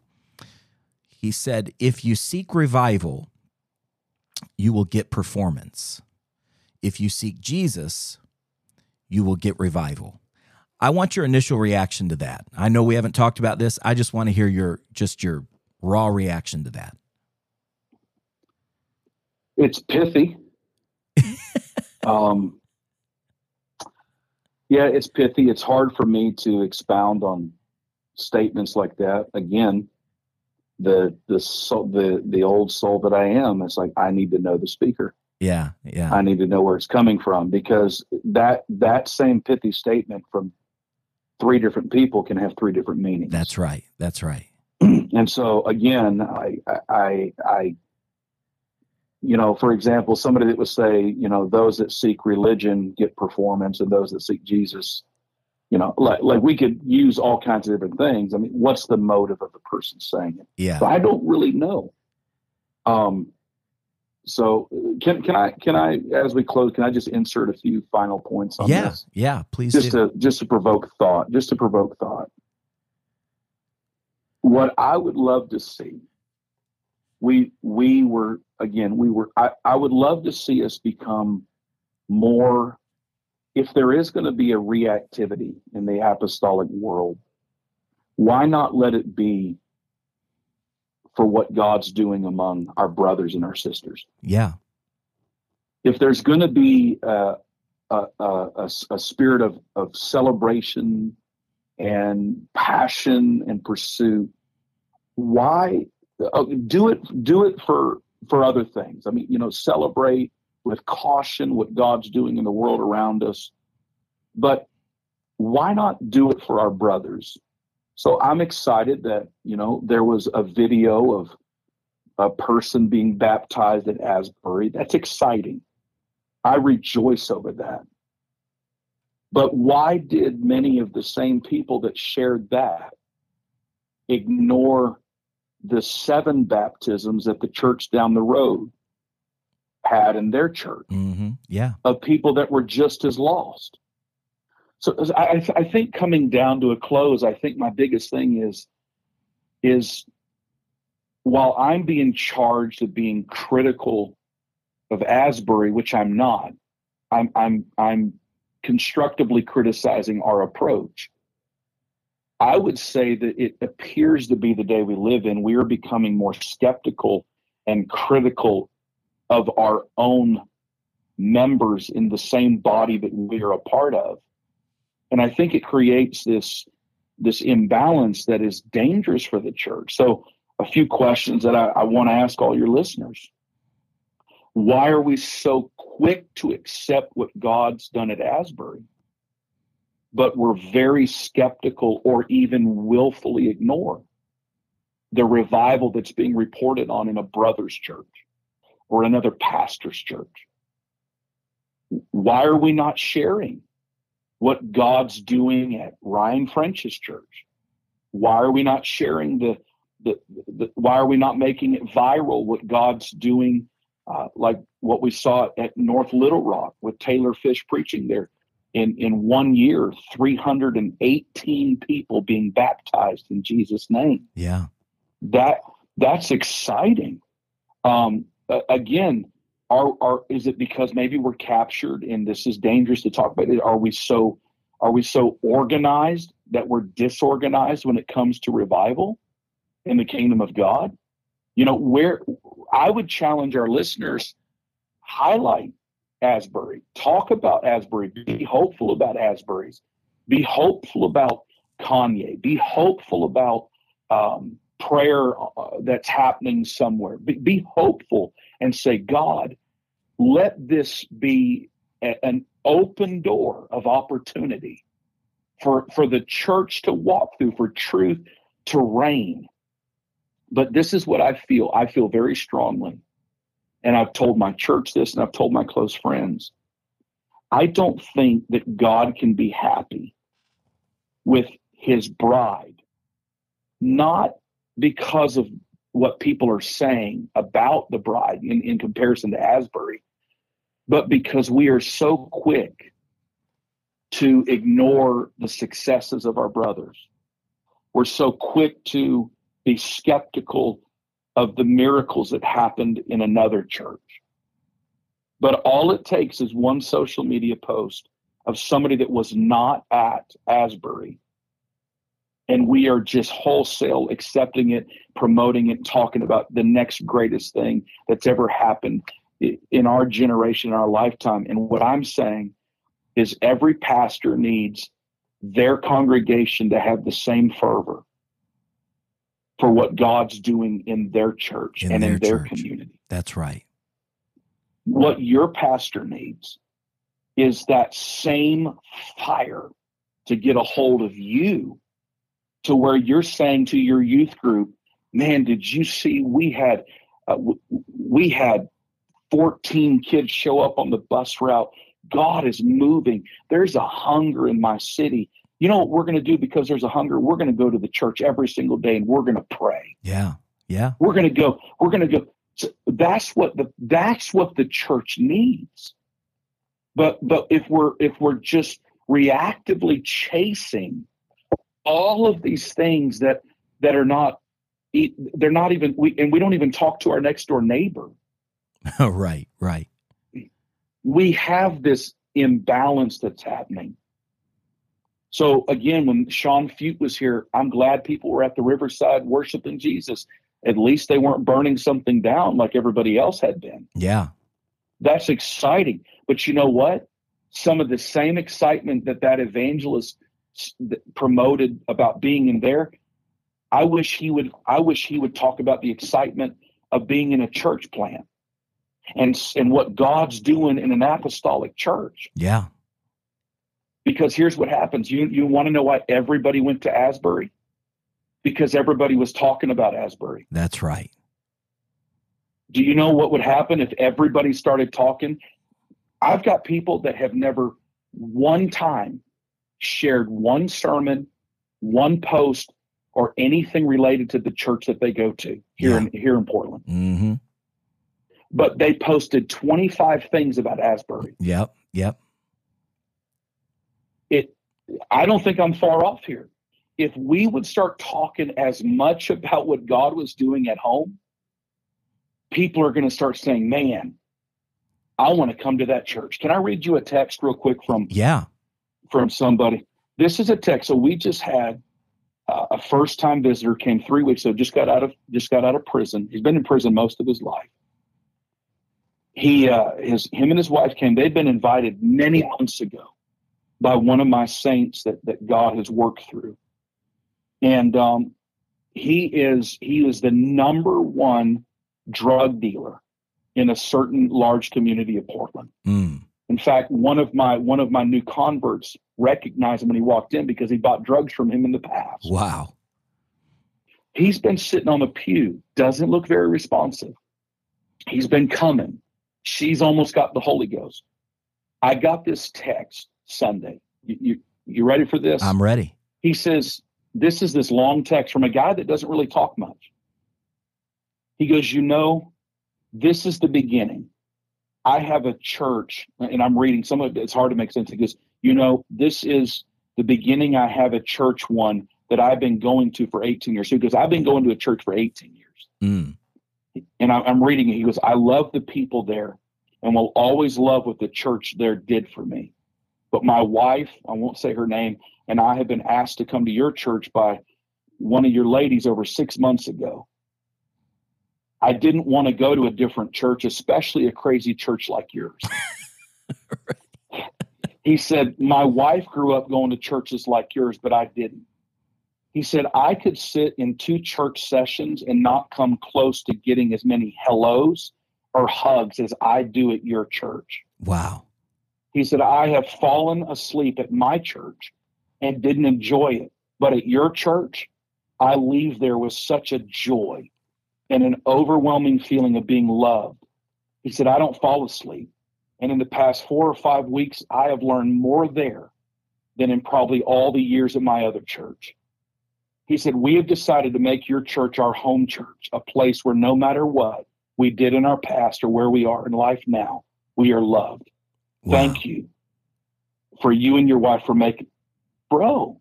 He said, If you seek revival, you will get performance. If you seek Jesus, you will get revival. I want your initial reaction to that. I know we haven't talked about this. I just want to hear your just your raw reaction to that. It's pithy. um, yeah, it's pithy. It's hard for me to expound on statements like that. Again, the the soul, the the old soul that I am, it's like I need to know the speaker. Yeah, yeah. I need to know where it's coming from because that that same pithy statement from three different people can have three different meanings. That's right. That's right. and so again, I I I you know, for example, somebody that would say, you know, those that seek religion get performance and those that seek Jesus, you know, like like we could use all kinds of different things. I mean, what's the motive of the person saying it? Yeah. So I don't really know. Um so uh, can can I can I as we close can I just insert a few final points on yeah, this? Yeah, please Just do. to just to provoke thought, just to provoke thought. What I would love to see we we were again we were I, I would love to see us become more if there is going to be a reactivity in the apostolic world why not let it be for what god's doing among our brothers and our sisters. Yeah. If there's going to be a, a, a, a spirit of, of celebration and passion and pursuit why uh, do it do it for for other things. I mean you know celebrate with caution what god's doing in the world around us. But why not do it for our brothers so i'm excited that you know there was a video of a person being baptized at asbury. That's exciting. I rejoice over that. But why did many of the same people that shared that ignore the seven baptisms that the church down the road had in their church? Mm-hmm. yeah. Of people that were just as lost so I, I think coming down to a close i think my biggest thing is is while i'm being charged of being critical of asbury which i'm not i'm i'm i'm constructively criticizing our approach I would say that it appears to be the day we live in. We are becoming more skeptical and critical of our own members in the same body that we are a part of. And I think it creates this this imbalance that is dangerous for the church. So a few questions that I, I want to ask all your listeners. Why are we so quick to accept what God's done at Asbury? but we're very skeptical or even willfully ignore the revival that's being reported on in a brother's church or another pastor's church. Why are we not sharing what God's doing at Ryan French's church? Why are we not sharing the, the, the why are we not making it viral what God's doing, uh, like what we saw at North Little Rock with Taylor Fish preaching there? in, in one year, 318 people being baptized in Jesus' name. Yeah. That that's exciting. Um, again, are, are is it because maybe we're captured and this is dangerous to talk about? Are we so are we so organized that we're disorganized when it comes to revival in the kingdom of God? You know, where I would challenge our listeners, highlight Asbury. Talk about Asbury. Be hopeful about Asbury's. Be hopeful about Kanye. Be hopeful about um, prayer uh, that's happening somewhere. Be, be, hopeful and say, God, let this be a, an open door of opportunity for, for the church to walk through, for truth to reign. But this is what I feel. I feel very strongly and I've told my church this and I've told my close friends. I don't think that God can be happy with his bride, not because of what people are saying about the bride in, in comparison to Asbury, but because we are so quick to ignore the successes of our brothers. We're so quick to be skeptical of the miracles that happened in another church. But all it takes is one social media post of somebody that was not at Asbury. And we are just wholesale accepting it, promoting it, talking about the next greatest thing that's ever happened in our generation, in our lifetime. And what I'm saying is every pastor needs their congregation to have the same fervor for what God's doing in their church in and their in their church. community. That's right. What your pastor needs is that same fire to get a hold of you to where you're saying to your youth group, man, did you see we had uh, we had 14 kids show up on the bus route. God is moving. There's a hunger in my city. You know what we're going to do because there's a hunger? We're going to go to the church every single day and we're going to pray. Yeah. Yeah. We're going to go. We're going to go. So that's what the that's what the church needs. But but if we're if we're just reactively chasing all of these things that that are not they're not even we and we don't even talk to our next door neighbor. Oh, right, right. We have this imbalance that's happening. So again, when Sean Feucht was here, I'm glad people were at the riverside worshiping Jesus. At least they weren't burning something down like everybody else had been. Yeah. That's exciting. But you know what? Some of the same excitement that that evangelist promoted about being in there, I wish he would I wish he would talk about the excitement of being in a church plant and and what God's doing in an apostolic church. Yeah. Because here's what happens. You you want to know why everybody went to Asbury? Because everybody was talking about Asbury. That's right. Do you know what would happen if everybody started talking? I've got people that have never one time shared one sermon, one post, or anything related to the church that they go to here yeah. in here in Portland. Mm-hmm but they posted 25 things about Asbury. Yep. Yep. It, I don't think I'm far off here. If we would start talking as much about what God was doing at home, people are going to start saying, man, I want to come to that church. Can I read you a text real quick from, yeah, from somebody? This is a text. So we just had uh, a first time visitor came three weeks ago, just got out of, just got out of prison. He's been in prison most of his life he uh, his him and his wife came. They'd been invited many months ago by one of my saints that that God has worked through, and um, he is he is the number one drug dealer in a certain large community of Portland. Mm. In fact, one of my one of my new converts recognized him when he walked in because he bought drugs from him in the past. Wow. He's been sitting on the pew, doesn't look very responsive. He's been coming she's almost got the Holy Ghost. I got this text Sunday. You, you, you ready for this? I'm ready. He says, This is this long text from a guy that doesn't really talk much. He goes, You know, this is the beginning. I have a church, and I'm reading some of it, it's hard to make sense. He goes, You know, this is the beginning. I have a church one that I've been going to for 18 years. Goes, I've been going to a church for 18 years. Mm and I, am reading it. He goes, I love the people there and will always love what the church there did for me. But my wife, I won't say her name, and I have been asked to come to your church by one of your ladies over six months ago. I didn't want to go to a different church, especially a crazy church like yours. he said, My wife grew up going to churches like yours, but I didn't. He said, I could sit in two church sessions and not come close to getting as many hellos or hugs as I do at your church. Wow. He said, I have fallen asleep at my church and didn't enjoy it. But at your church, I leave there with such a joy and an overwhelming feeling of being loved. He said, I don't fall asleep. And in the past four or five weeks, I have learned more there than in probably all the years at my other church. He said, We have decided to make your church our home church, a place where no matter what we did in our past or where we are in life now, we are loved. Wow. Thank you for you and your wife for making, bro.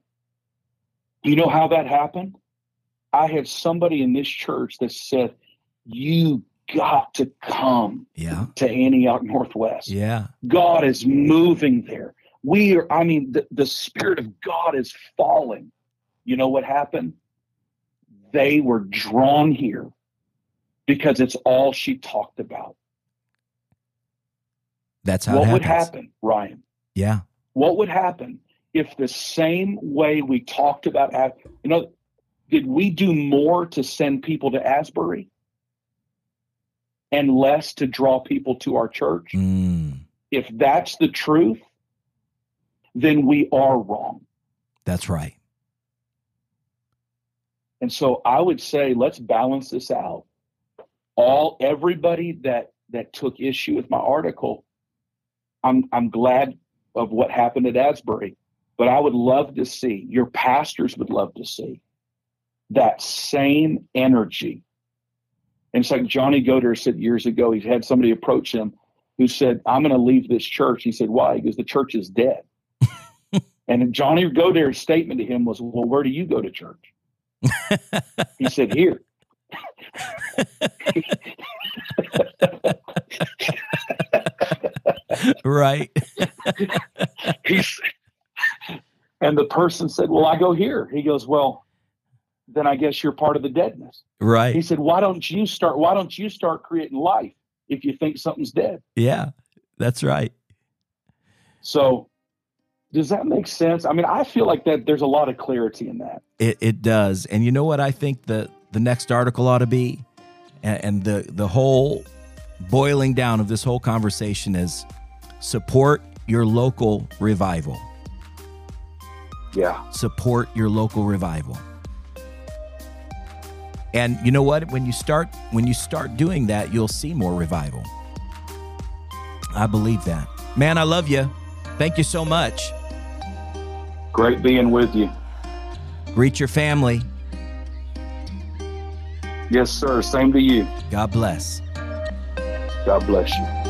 Do you know how that happened? I had somebody in this church that said, "You got to come Yeah. to Antioch Northwest. Yeah. God is moving there. We are, I mean, the, the Spirit of God is falling. You know what happened? They were drawn here because it's all she talked about. That's how what it would happen, Ryan? Yeah. What would happen if the same way we talked about, you know, did we do more to send people to Asbury and less to draw people to our church? Mm, if that's the truth, then we are wrong. that's right. And so I would say let's balance this out. All everybody that that took issue with my article, I'm I'm glad of what happened at Asbury, but I would love to see your pastors would love to see that same energy. And it's like Johnny Godair said years ago. He had somebody approach him who said, "I'm going to leave this church." He said, "Why?" Because the church is dead. and Johnny Godair's statement to him was, "Well, where do you go to church?" he said, "Here." right. He's, and the person said, Well, I go here. He goes, Well, then I guess you're part of the deadness. Right. He said, Why don't you start why don't you start creating life if you think something's dead? Yeah. That's right. So does that make sense? I mean, I feel like that there's a lot of clarity in that. It, it does. And you know what I think the, the next article ought to be? And, and the, the whole boiling down of this whole conversation is support your local revival. Yeah. Support your local revival. And you know what? When you start when you start doing that, you'll see more revival. I believe that. Man, I love you. Thank you so much. Great being with you. Greet your family. Yes, sir. Same to you. God bless. God bless you.